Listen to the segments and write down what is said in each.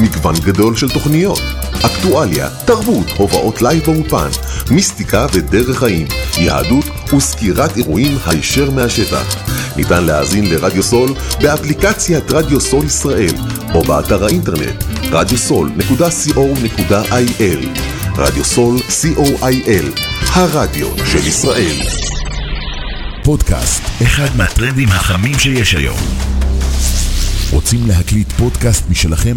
מגוון גדול של תוכניות, אקטואליה, תרבות, הופעות לייב באולפן, מיסטיקה ודרך חיים, יהדות וסקירת אירועים הישר מהשטח. ניתן להאזין לרדיו סול באפליקציית רדיו סול ישראל או באתר האינטרנט radiosol.co.il רדיו סול co.il הרדיו של ישראל פודקאסט, אחד מהטרנדים החמים שיש היום. רוצים להקליט פודקאסט משלכם?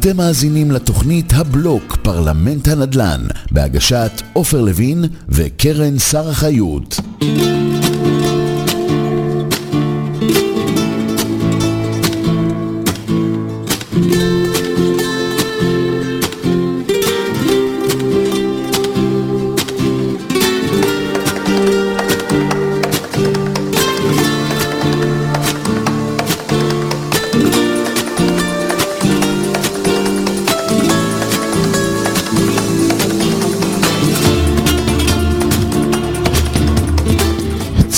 אתם מאזינים לתוכנית הבלוק פרלמנט הנדל"ן בהגשת עופר לוין וקרן שר החיות.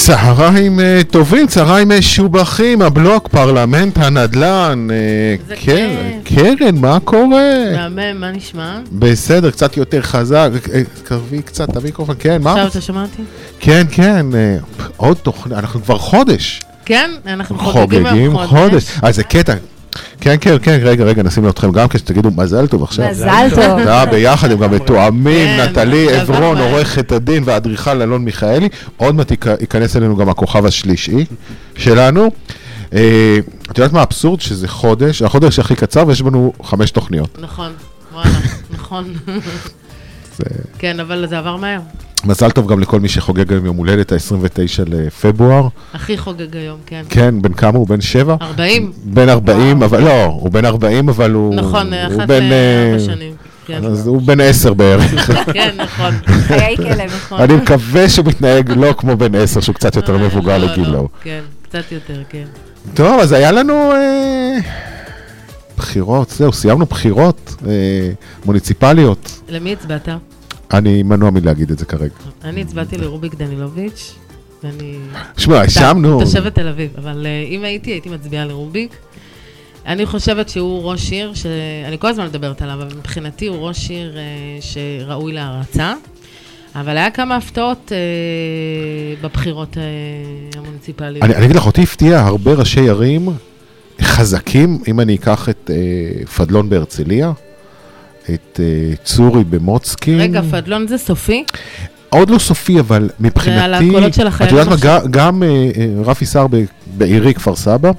צהריים אה, טובים, צהריים משובחים, הבלוק, פרלמנט הנדל"ן. אה, קרן, קרן, מה קורה? מהמם, מה נשמע? בסדר, קצת יותר חזק, אה, קרבי קצת, תביא מיקרופון, כן, מה? עכשיו אתה שומע אותי? כן, כן, אה, עוד תוכנית, אנחנו כבר חודש. כן, אנחנו חוגגים חוגגים היום חודש. אה, זה קטע. כן, כן, כן, רגע, רגע, נשים אתכם גם כשתגידו מזל טוב עכשיו. מזל טוב. אה, ביחד הם גם מתואמים, כן, נטלי זה עברון, עבר מהר. עורכת הדין והאדריכל אלון מיכאלי. עוד מעט ייכ- ייכנס אלינו גם הכוכב השלישי שלנו. אה, את יודעת מה האבסורד? שזה חודש, החודש הכי קצר ויש בנו חמש תוכניות. נכון, וואלה, נכון. כן, אבל זה עבר מהר. מזל טוב גם לכל מי שחוגג היום יום הולדת, ה-29 לפברואר. הכי חוגג היום, כן. כן, בן כמה הוא? בן שבע? 40, בן 40, אבל לא, הוא בן 40, אבל הוא... נכון, הוא אחת בן, לארבע אה, שנים. כן, אז הוא בן 10 בערך. כן, נכון. חיי כלב. נכון. אני מקווה שהוא מתנהג לא כמו בן 10, שהוא קצת יותר אה, מבוגר לא, לא, לגילו. כן, קצת יותר, כן. טוב, אז היה לנו אה, בחירות, זהו, סיימנו בחירות אה, מוניציפליות. למי הצבעת? אני מנוע מלהגיד את זה כרגע. אני הצבעתי לרוביק דנילוביץ', ואני... שמע, האשמנו. תושבת תל אביב, אבל אה, אם הייתי, הייתי מצביעה לרוביק. אני חושבת שהוא ראש עיר, שאני כל הזמן מדברת עליו, אבל מבחינתי הוא ראש עיר אה, שראוי להערצה. אבל היה כמה הפתעות אה, בבחירות אה, המוניציפליות. אני אני אגיד לך, אותי הפתיע הרבה ראשי ערים חזקים, אם אני אקח את אה, פדלון בהרצליה, את אה, צורי במוצקין. רגע, פדלון זה סופי? עוד לא סופי, אבל מבחינתי... על הקולות של החיילים את יודעת מה. גם, גם אה, אה, רפי סער בעירי כפר סבא,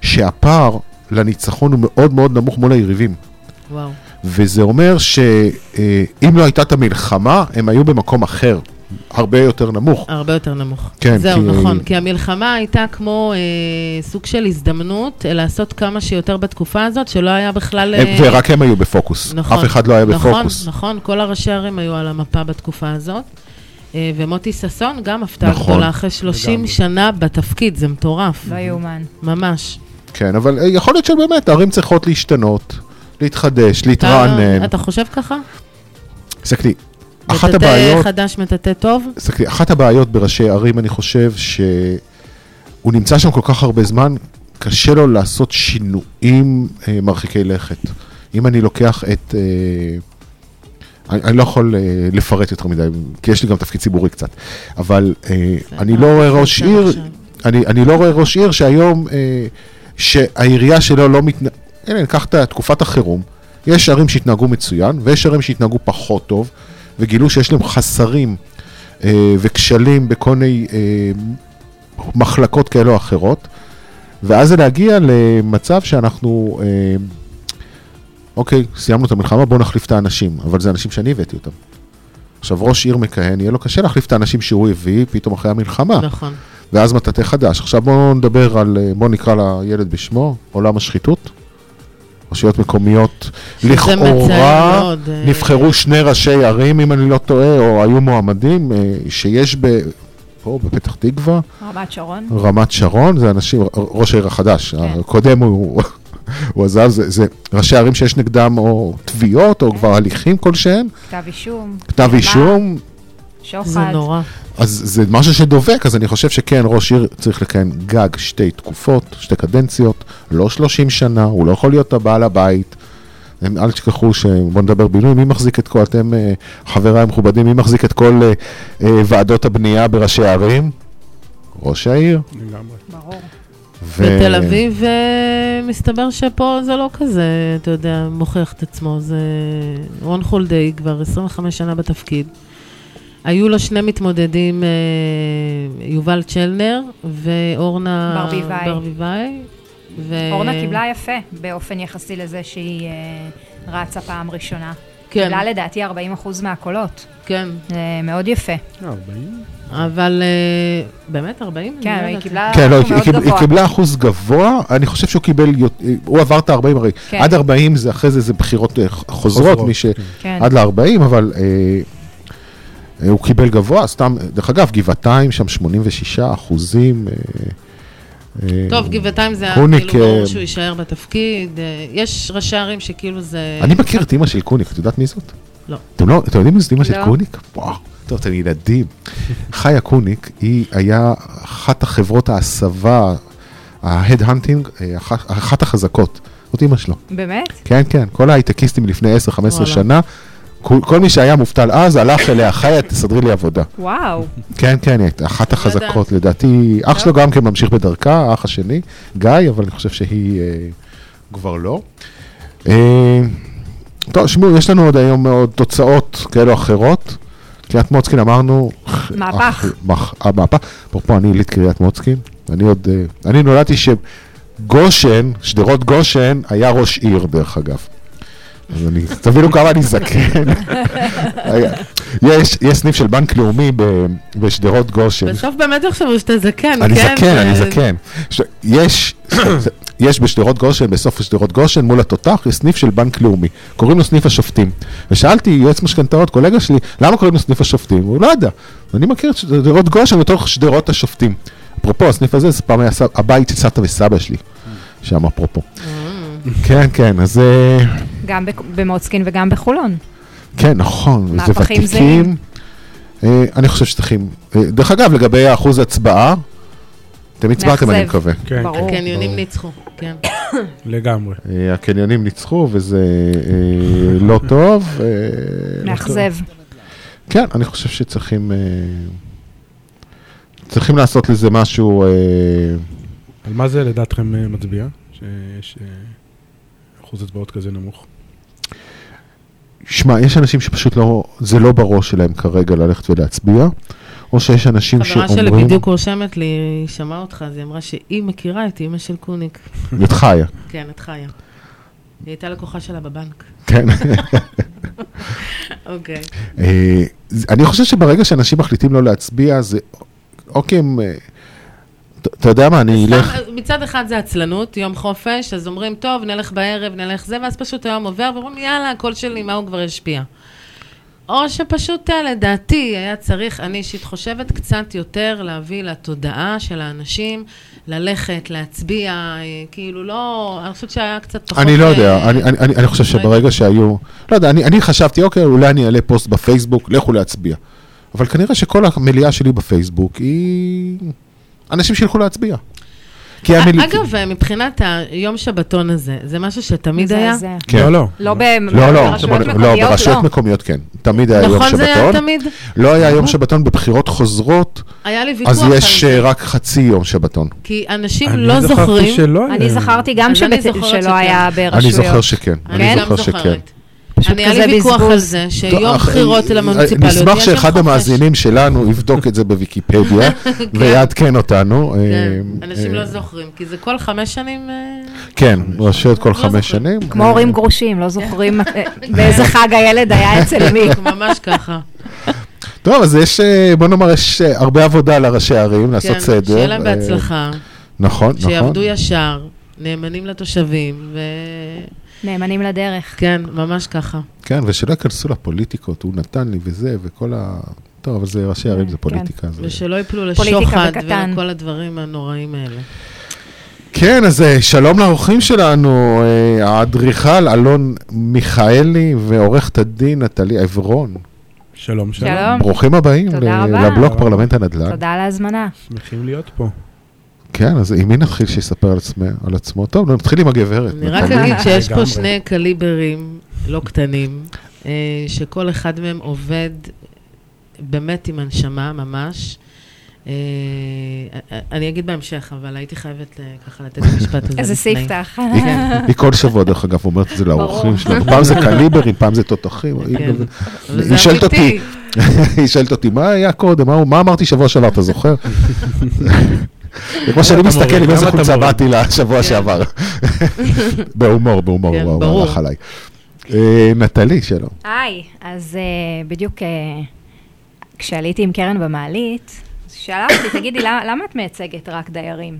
שהפער לניצחון הוא מאוד מאוד נמוך מול היריבים. וואו. וזה אומר שאם לא הייתה את המלחמה, הם היו במקום אחר, הרבה יותר נמוך. הרבה יותר נמוך. כן, זהו, כי- נכון. כי המלחמה הייתה כמו אה, סוג של הזדמנות אה, לעשות כמה שיותר בתקופה הזאת, שלא היה בכלל... הם- אה, ורק הם היו בפוקוס. נכון, אף אחד לא היה נכון, בפוקוס. נכון, כל הראשי ערים היו על המפה בתקופה הזאת. אה, ומוטי ששון גם הפתעה נכון. גדולה אחרי 30 לגמרי. שנה בתפקיד, זה מטורף. לא יאומן. ממש. כן, אבל אה, יכול להיות שבאמת ערים צריכות להשתנות, להתחדש, להתרענן. אתה חושב ככה? תסתכלי, אחת מטאטא הבעיות... חדש, מטאטא טוב? תסתכלי, אחת הבעיות בראשי ערים, אני חושב, שהוא נמצא שם כל כך הרבה זמן, קשה לו לעשות שינויים אה, מרחיקי לכת. אם אני לוקח את... אה, אני, אני לא יכול אה, לפרט יותר מדי, כי יש לי גם תפקיד ציבורי קצת, אבל אה, אני לא רואה ראש עיר, אני, אני לא רואה ראש עיר שהיום, אה, שהעירייה שלו לא מתנ... הנה, ניקח את תקופת החירום, יש ערים שהתנהגו מצוין, ויש ערים שהתנהגו פחות טוב, וגילו שיש להם חסרים אה, וכשלים בכל מיני אה, מחלקות כאלה או אחרות, ואז זה להגיע למצב שאנחנו, אה, אוקיי, סיימנו את המלחמה, בואו נחליף את האנשים, אבל זה אנשים שאני הבאתי אותם. עכשיו, ראש עיר מכהן, יהיה לו קשה להחליף את האנשים שהוא הביא פתאום אחרי המלחמה. נכון. ואז מטאטא חדש. עכשיו בואו נדבר על, אה, בואו נקרא לילד בשמו, עולם השחיתות. רשויות מקומיות, לכאורה אה, נבחרו שני ראשי ערים, אם אני לא טועה, או היו מועמדים, אה, שיש ב... פה, בפתח תקווה, רמת שרון. רמת שרון, זה אנשים, ראש העיר החדש, כן. הקודם הוא, הוא עזב, זה, זה ראשי ערים שיש נגדם או תביעות, או כבר הליכים כלשהם, כתב אישום. כתב אישום, שוחד. זה נורא. אז זה משהו שדובק, אז אני חושב שכן, ראש עיר צריך לכהן גג שתי תקופות, שתי קדנציות, לא 30 שנה, הוא לא יכול להיות הבעל הבית. הם, אל תשכחו ש... בואו נדבר בינוי, מי מחזיק את כל, אתם אה, חבריי המכובדים, מי מחזיק את כל אה, אה, ועדות הבנייה בראשי הערים? ראש העיר. לגמרי. ברור. ו- בתל אביב אה, מסתבר שפה זה לא כזה, אתה יודע, מוכיח את עצמו. זה רון חולדאי כבר 25 שנה בתפקיד. היו לו שני מתמודדים, אה, יובל צ'לנר ואורנה ברביבאי. ברביבאי. ו... אורנה קיבלה יפה באופן יחסי לזה שהיא אה, רצה פעם ראשונה. כן, קיבלה לדעתי 40% מהקולות. כן, זה מאוד יפה. אה, 40? אבל אה, באמת 40? אני כן, לא היא. קיבלה כן, לא, אחוז היא, מאוד קיבל, היא גבוה. קיבלה אחוז גבוה, אני חושב שהוא קיבל, הוא עבר את ה-40 הרי, כן. עד 40 זה אחרי זה זה בחירות אה, חוזרות, חוזרות, מי ש... כן. כן. עד ל-40, אבל אה, אה, הוא קיבל גבוה, סתם, דרך אגב, גבעתיים שם 86 אחוזים. אה, אה, טוב, גבעתיים זה היה קוניק, כאילו ברור אה, שהוא יישאר בתפקיד. יש ראשי ערים שכאילו זה... אני מכיר את אימא של קוניק, את יודעת מי זאת? לא. אתם לא, אתם יודעים מי זאת אימא של לא. קוניק? וואו, טוב, אתם ילדים. חיה קוניק, היא היה אחת החברות ההשמה, ה head-hunting, אחת- החזקות. זאת אימא שלו. באמת? כן, כן, כל ההייטקיסטים לפני 10-15 וואלה. שנה, כל, כל מי שהיה מובטל אז, הלך אליה, חיה, תסדרי לי עבודה. וואו. כן, כן, היא הייתה אחת החזקות, לדעתי, אח שלו גם כן ממשיך בדרכה, האח השני, גיא, אבל אני חושב שהיא אה, כבר לא. אה, טוב, שמעו, יש לנו עוד היום עוד תוצאות כאלו או אחרות. קריית מוצקין אמרנו... מהפך. המהפך. אפרופו, אני יליד קריית מוצקין, אני עוד... אה, אני נולדתי שגושן, שדרות גושן, היה ראש עיר, דרך אגב. אז אני, תבינו כמה אני זקן. יש, יש סניף של בנק לאומי בשדרות גושן. בסוף באמת יחשבו שאתה זקן, אני כן? זקן, אני זקן. יש, יש בשדרות גושן, בסוף שדרות גושן, מול התותח, יש סניף של בנק לאומי. קוראים לו סניף השופטים. ושאלתי יועץ משכנתאות, קולגה שלי, למה קוראים לו סניף השופטים? הוא לא ידע. אני מכיר את שדרות גושן בתוך שדרות השופטים. אפרופו, הסניף הזה, זה פעם היה הבית של סבתא וסבא שלי. שם אפרופו. כן, כן, אז אה, גם במוצקין וגם בחולון. כן, נכון, זה מהפכים ותיקים. זהים. אה, אני חושב שצריכים. אה, דרך אגב, לגבי אחוז הצבעה, אתם הצבעתם, אני. מקווה. כן, ברור. כן, הקניונים ניצחו, כן. לגמרי. אה, הקניונים ניצחו וזה אה, לא טוב. אה, לא מאכזב. כן, אני חושב שצריכים... אה, צריכים לעשות לזה משהו... אה, על מה זה לדעתכם אה, מצביע? שיש אה, אחוז הצבעות כזה נמוך? שמע, יש אנשים שפשוט לא... זה לא בראש שלהם כרגע ללכת ולהצביע, או שיש אנשים חברה שאומרים... שלי בדיוק רושמת לי, היא שמעה אותך, אז היא אמרה שהיא מכירה את אימא של קוניק. את חיה, כן, את חיה. היא הייתה לקוחה שלה בבנק. כן. אוקיי. אה, אני חושב שברגע שאנשים מחליטים לא להצביע, זה... אוקיי, הם... אתה יודע מה, אני אלך... מצד אחד זה עצלנות, יום חופש, אז אומרים, טוב, נלך בערב, נלך זה, ואז פשוט היום עובר, ואומרים, יאללה, הקול שלי, מה הוא כבר ישפיע? או שפשוט, אה, לדעתי, היה צריך, אני אישית חושבת, קצת יותר להביא לתודעה של האנשים, ללכת, להצביע, אה, כאילו לא, אני חושבת שהיה קצת פחות... אני לא אה, יודע, אני, אני, אני, אני חושב שברגע שהיו... לא יודע, אני, אני חשבתי, אוקיי, אולי אני אעלה פוסט בפייסבוק, לכו להצביע. אבל כנראה שכל המליאה שלי בפייסבוק היא... אנשים שילכו להצביע. כי המליאה... אגב, אה, מבחינת היום שבתון הזה, זה משהו שתמיד היה? כן. לא, לא. לא ב- לא, לא, ברשויות לא, מקומיות, ברשויות לא. מקומיות כן. תמיד היה יום נכון, זה היה שבתון. תמיד? לא היה יום שבתון בבחירות חוזרות, היה לי ויכוח אז על יש. אה, רק חצי יום שבתון. כי אנשים אני לא זכרתי זוכרים. שלא היה. אני זכרתי גם אז אני שבת- זוכרת שלא. היה ברשויות. אני זוכר שכן. אני גם זוכר שכן. פשוט אני, היה כזה לי ויכוח בזבוז. על זה, שיום טוב, בחירות אה, למוניציפליות, נשמח יש יום שאחד. המאזינים שלנו יבדוק את זה בוויקיפדיה ויעדכן אותנו. כן, אה, אנשים אה, לא זוכרים, כי זה כל חמש שנים... אה, כן, רשויות כל לא חמש. שנים. כמו אה, הורים גרושים, לא זוכרים אה, באיזה חג הילד היה אצל מי. ממש ככה. טוב, אז יש, אה, בוא נאמר, יש אה, הרבה עבודה לראשי הערים לעשות כן, סדר. שיהיה להם אה, בהצלחה, נכון, נכון. שיעבדו ישר, נאמנים לתושבים, נאמנים לדרך. וכן, ממש ככה. כן, ושלא ייכנסו לפוליטיקות, הוא נתן לי וזה, וכל ה... טוב, אבל זה ראשי ערים, זה כן. פוליטיקה. זה- ושלא יפלו פוליטיקה לשוחד בקטן. ולכל הדברים הנוראים האלה. כן, אז אה, שלום לאורחים שלנו, אה, האדריכל אלון מיכאלי ועורכת הדין נטלי עברון. שלום, שלום. שלום. ברוכים הבאים. לבלוק פרלמנט הנדל"ן. תודה על ההזמנה. שמחים להיות פה. כן, אז עם מי נתחיל שיספר על עצמו- על עצמו? טוב, נתחיל עם הגברת. אני רק. אגיד שיש פה. שני קליברים לא קטנים, אה, שכל אחד מהם עובד באמת עם הנשמה, ממש. אה, אני אגיד בהמשך, אבל הייתי חייבת אה, ככה לתת את המשפט הזה איזה. ספתח. כן. היא כל שבוע, דרך אגב, אומרת את זה לאורחים. שלנו. פעם זה קליברים, פעם זה תותחים. היא כן. היא שואלת אותי. היא שואלת אותי, מה היה קודם? מה- מה אמרתי שבוע שעבר, אתה זוכר? זה כמו שאני מסתכל? עם איזה חולצה? באתי לשבוע כן. שעבר. בהומור, בהומור, כן, הוא. הלך עליי. אה, נטלי, שלום. היי, אז אה, בדיוק אה, כשעליתי עם קרן במעלית, שאלה אותי, תגידי, למה את מייצגת רק דיירים?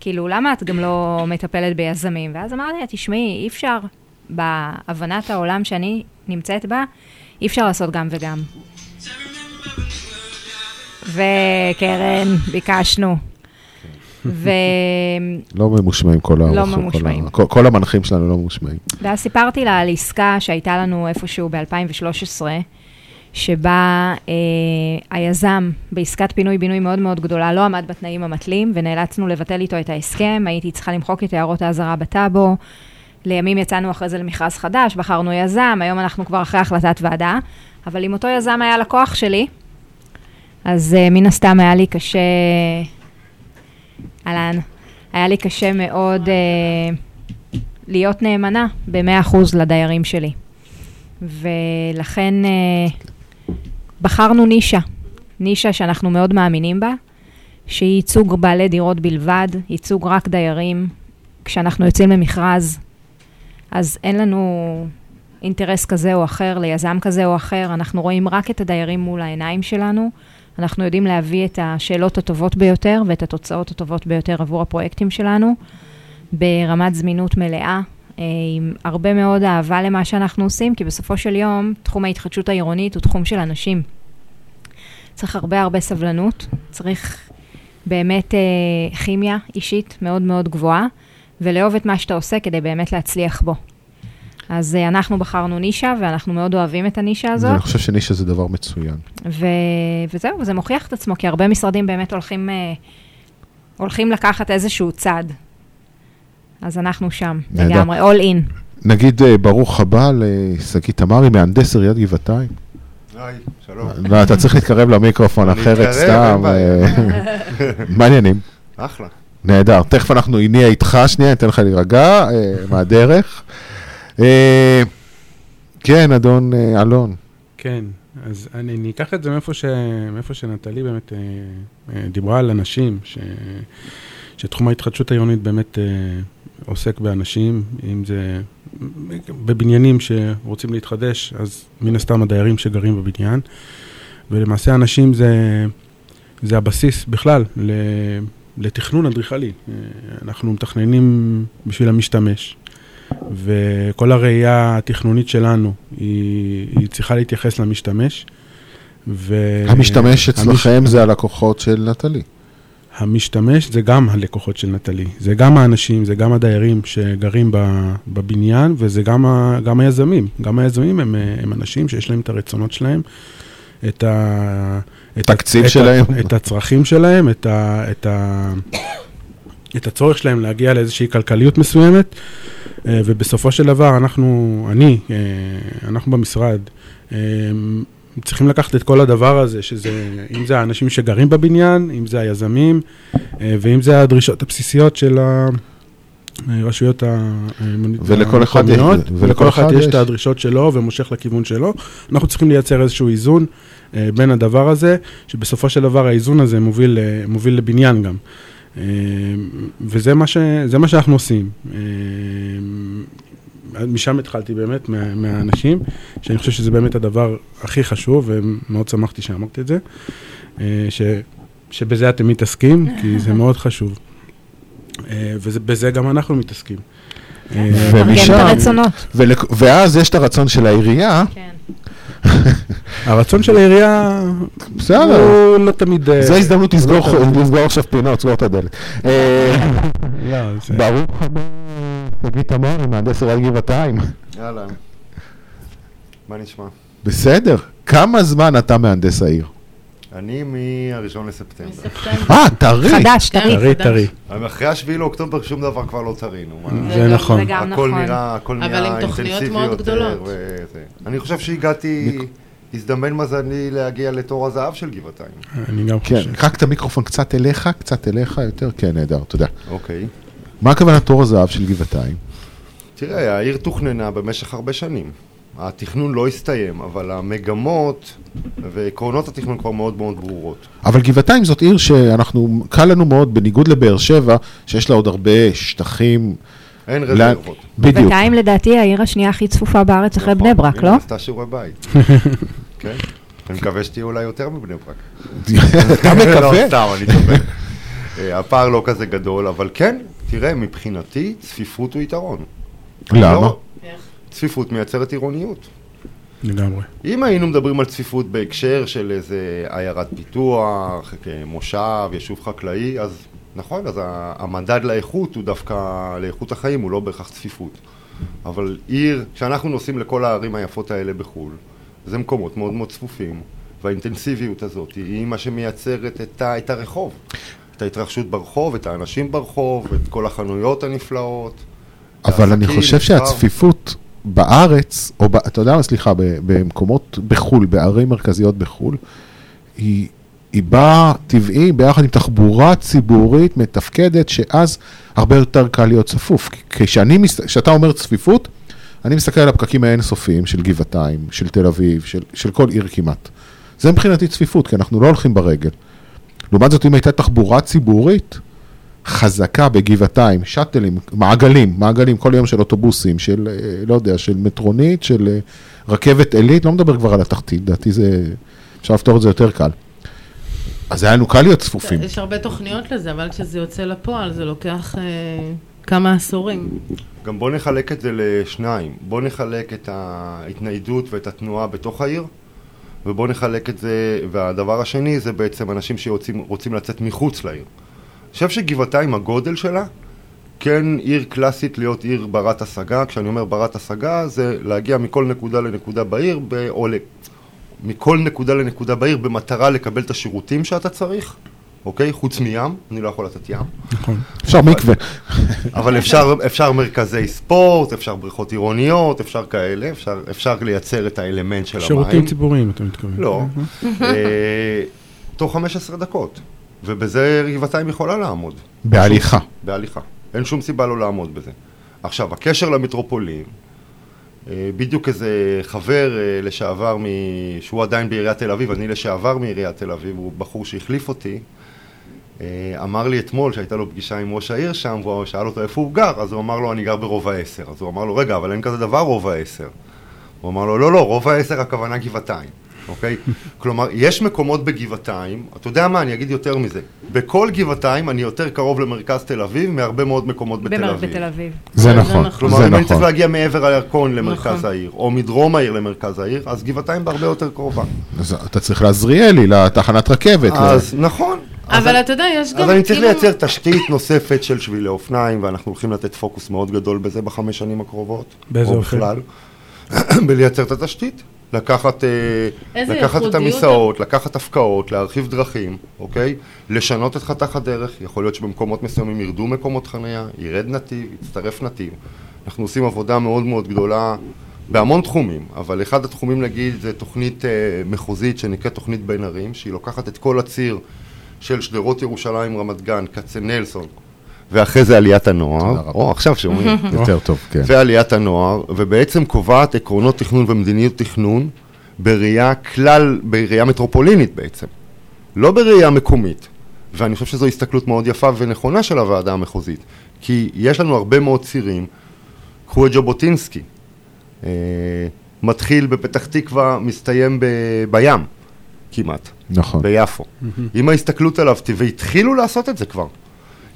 כאילו, למה את גם לא מטפלת ביזמים? ואז אמרתי לה, תשמעי, אי אפשר, בהבנת העולם שאני נמצאת בה, אי אפשר לעשות גם וגם. וקרן, ביקשנו. ו... לא ממושמעים כל האורחים. ה- ממושמעים. כל- כל המנחים שלנו לא ממושמעים. ואז סיפרתי לה על עסקה שהייתה לנו איפשהו ב-2013, שבה אה, היזם בעסקת פינוי-בינוי מאוד מאוד גדולה לא עמד בתנאים המתלים, ונאלצנו לבטל איתו את ההסכם, הייתי צריכה למחוק את הערות האזהרה בטאבו. לימים יצאנו אחרי זה למכרז חדש, בחרנו יזם, היום אנחנו כבר אחרי החלטת ועדה, אבל אם אותו יזם היה לקוח שלי, אז uh, מן הסתם היה לי קשה... אהלן. היה לי קשה מאוד uh, להיות נאמנה ב-100% לדיירים שלי. ולכן uh, בחרנו נישה, נישה שאנחנו מאוד מאמינים בה, שהיא ייצוג בעלי דירות בלבד, ייצוג רק דיירים. כשאנחנו יוצאים למכרז, אז אין לנו אינטרס כזה או אחר, ליזם כזה או אחר, אנחנו רואים רק את הדיירים מול העיניים שלנו. אנחנו יודעים להביא את השאלות הטובות ביותר ואת התוצאות הטובות ביותר עבור הפרויקטים שלנו, ברמת זמינות מלאה, אה, עם הרבה מאוד אהבה למה שאנחנו עושים, כי בסופו של יום, תחום ההתחדשות העירונית הוא תחום של אנשים. צריך הרבה הרבה סבלנות, צריך באמת אה, כימיה אישית מאוד מאוד גבוהה, ולאהוב את מה שאתה עושה כדי באמת להצליח בו. אז אה, אנחנו בחרנו נישה, ואנחנו מאוד אוהבים את הנישה הזאת. אני חושב שנישה זה דבר מצוין. ו... וזהו, וזה מוכיח את עצמו, כי הרבה משרדים באמת הולכים, אה, הולכים לקחת איזשהו צעד. אז אנחנו שם. לגמרי, all in. נגיד אה, ברוך הבא לשגיא תמרי, מהנדס עיריית גבעתיים. היי, שלום. לא, אתה צריך להתקרב למיקרופון, אחרת סתם. אה, מעניינים. אחלה. נהדר. תכף אנחנו נהיה איתך שנייה, ניתן לך להירגע מהדרך. אה, כן, אדון אה, אלון. כן, אז אני, אני אקח את זה מאיפה, ש, מאיפה שנטלי באמת אה, דיברה על אנשים, ש, שתחום ההתחדשות העירונית באמת עוסק באנשים, אם זה בבניינים שרוצים להתחדש, אז מן הסתם הדיירים שגרים בבניין, ולמעשה אנשים זה, זה הבסיס בכלל ל, לתכנון אדריכלי. אנחנו מתכננים בשביל המשתמש. וכל הראייה התכנונית שלנו היא, היא צריכה להתייחס למשתמש. ו... המשתמש המש- אצלכם זה הלקוחות של נטלי. המשתמש זה גם הלקוחות של נטלי, זה גם האנשים, זה גם הדיירים שגרים בבניין, וזה גם, ה- גם היזמים. גם היזמים הם, הם אנשים שיש להם את הרצונות שלהם, את ה... את תקציב את שלהם. את הצרכים שלהם, את, ה, את, ה, את הצורך שלהם להגיע לאיזושהי כלכליות מסוימת, ובסופו של דבר אנחנו, אני, אה, אנחנו במשרד, אה, צריכים לקחת את כל הדבר הזה, שזה, אם זה האנשים שגרים בבניין, אם זה היזמים, אה, ואם זה הדרישות הבסיסיות של הרשויות המקומיות, ולכל אחד יש. את הדרישות שלו ומושך לכיוון שלו. אנחנו צריכים לייצר איזשהו איזון אה, בין הדבר הזה, שבסופו של דבר האיזון הזה מוביל, אה, מוביל לבניין גם. אה, וזה מה, ש, זה מה שאנחנו עושים. אה, משם התחלתי באמת, מה, מהאנשים, שאני חושב שזה באמת הדבר הכי חשוב, ומאוד שמחתי שאמרתי את זה, אה, ש, שבזה אתם מתעסקים, כי זה מאוד חשוב. אה, ובזה גם אנחנו מתעסקים. ומשם-. ולק- ואז יש את הרצון של העירייה, כן. הרצון של העירייה בסדר, הוא לא תמיד... אה, זו הזדמנות לסגור לא לסגור עכשיו פינות, סגור את הדלת. אה, לא, ברוך הבא, שגיא תמרי, מהנדס עיריית גבעתיים. אהלן. מה נשמע? בסדר, כמה זמן אתה מהנדס העיר? אני מהראשון לספטמבר. מספטמבר. אה, טרי. חדש, כן. טרי. טרי אחרי השביעי לאוקטובר שום דבר כבר לא טרי, נו. מה? זה נכון. זה גם הכל נכון. נראה, הכל אבל נראה עם תוכניות אינטנסיבי מאוד יותר, גדולות. וזה. אני חושב שהגעתי, הזדמן מזלי להגיע לתור הזהב של גבעתיים. אני גם כן, חושב. רק את המיקרופון קצת אליך, קצת אליך יותר, כן, נהדר, תודה. אוקיי. מה הכוונה תור הזהב של גבעתיים? תראה, העיר תוכננה במשך הרבה שנים. התכנון לא הסתיים, אבל המגמות ועקרונות התכנון כבר מאוד מאוד ברורות. אבל גבעתיים זאת עיר שאנחנו, קל לנו מאוד, בניגוד לבאר שבע, שיש לה עוד הרבה שטחים. אין רזרבות. בדיוק. גבעתיים לדעתי העיר השנייה הכי צפופה בארץ אחרי בני ברק, לא? עשתה שיעורי בית. כן. אני מקווה שתהיה אולי יותר מבני ברק. אתה מקווה? לא, סתם, אני צוחק. אה, הפער לא כזה גדול, אבל כן, תראה, מבחינתי צפיפות הוא יתרון. למה? צפיפות מייצרת עירוניות. לגמרי. אם היינו מדברים על צפיפות בהקשר של איזה עיירת פיתוח, מושב, יישוב חקלאי, אז נכון, אז המדד לאיכות הוא דווקא, לאיכות החיים הוא לא בהכרח צפיפות. אבל עיר, כשאנחנו נוסעים לכל הערים היפות האלה בחו"ל, זה מקומות מאוד מאוד צפופים, והאינטנסיביות הזאת היא מה שמייצרת את, ה, את הרחוב. את ההתרחשות ברחוב, את האנשים ברחוב, את כל החנויות הנפלאות. אבל אני חושב. שהצפיפות בארץ, או ב, אתה יודע מה, סליחה, במקומות בחו"ל, בערים מרכזיות בחו"ל, היא, היא באה טבעי ביחד עם תחבורה ציבורית מתפקדת, שאז הרבה יותר קל להיות צפוף. כשאני, כשאתה אומר צפיפות, אני מסתכל על הפקקים האינסופיים של גבעתיים, של תל אביב, של, של כל עיר כמעט. זה מבחינתי צפיפות, כי אנחנו לא הולכים ברגל. לעומת זאת, אם הייתה תחבורה ציבורית חזקה בגבעתיים, שאטלים, מעגלים, מעגלים כל יום של אוטובוסים, של, אה, לא יודע, של מטרונית, של אה, רכבת עילית, לא מדבר כבר על התחתית, לדעתי זה, אפשר לפתור את זה יותר קל. אז היה לנו קל להיות צפופים. יש הרבה תוכניות לזה, אבל כשזה יוצא לפועל זה לוקח אה, כמה עשורים. גם בוא נחלק את זה לשניים. בוא נחלק את ההתניידות ואת התנועה בתוך העיר, ובוא נחלק את זה, והדבר השני זה בעצם אנשים שרוצים לצאת מחוץ לעיר. חושב שגבעתיים, הגודל שלה, כן עיר קלאסית להיות עיר ברת השגה. כשאני אומר ברת השגה, זה להגיע מכל נקודה לנקודה בעיר, ב... או. מכל נקודה לנקודה בעיר במטרה לקבל את השירותים שאתה צריך, אוקיי? חוץ מים, אני לא יכול לתת ים. נכון. אפשר מקווה. אבל אפשר, אפשר מרכזי ספורט, אפשר בריכות עירוניות, אפשר כאלה, אפשר, אפשר לייצר את האלמנט של שירותים המים. ציבוריים, אתה מתכוון. לא. אה, תוך 15 דקות. ובזה גבעתיים יכולה לעמוד. בהליכה. בהליכה. אין שום סיבה לא לעמוד בזה. עכשיו, הקשר למטרופולין אה, בדיוק איזה חבר אה, לשעבר, מ... שהוא עדיין בעיריית תל אביב, אני לשעבר מעיריית תל אביב, הוא בחור שהחליף אותי, אה, אמר לי אתמול שהייתה לו פגישה עם ראש העיר שם, והוא שאל אותו איפה הוא גר, אז הוא אמר לו אני גר ברובע 10. אז הוא אמר לו רגע, אבל אין כזה דבר רובע 10. הוא אמר לו לא, לא, רובע 10 הכוונה גבעתיים, אוקיי? כלומר, יש מקומות בגבעתיים, אתה יודע מה, אני אגיד יותר מזה, בכל גבעתיים אני יותר קרוב למרכז תל אביב מהרבה מאוד מקומות בתל אביב. בתל אביב. זה זה נכון, נכון. כלומר, אם אני צריך נכון. להגיע מעבר הירקון למרכז נכון. העיר, או מדרום העיר למרכז העיר, אז גבעתיים בהרבה יותר קרובה. אז אתה צריך לעזריאלי, לתחנת רכבת. אז נכון. אבל אתה יודע, יש גם... אז אני צריך כאילו- לייצר תשתית נוספת של שבילי אופניים, ואנחנו הולכים לתת פוקוס מאוד גדול בזה בחמש שנים הקרובות. באיזה או אופן? בכלל. בלייצר את התשתית. לקחת, אה, לקחת את המסעות, לקחת הפקעות, להרחיב דרכים, אוקיי? לשנות את חתך הדרך, יכול להיות שבמקומות מסוימים ירדו מקומות חניה, ירד נתיב, יצטרף נתיב. אנחנו עושים עבודה מאוד מאוד גדולה בהמון תחומים, אבל אחד התחומים נגיד זה תוכנית אה, מחוזית שנקראת תוכנית בין ערים, שהיא לוקחת את כל הציר של שדרות ירושלים, רמת גן, כצנלסון, ואחרי זה עליית הנוער. או עכשיו שומעים, יותר טוב, כן. ועליית הנוער, ובעצם קובעת עקרונות תכנון ומדיניות תכנון בראייה כלל, בראייה מטרופולינית בעצם, לא בראייה מקומית. ואני חושב שזו הסתכלות מאוד יפה ונכונה של הוועדה המחוזית, כי יש לנו הרבה מאוד צירים, קחו את ז'בוטינסקי, אה, מתחיל בפתח תקווה, מסתיים ב, בים, כמעט. נכון. ביפו. אם ההסתכלות עליו, והתחילו לעשות את זה כבר.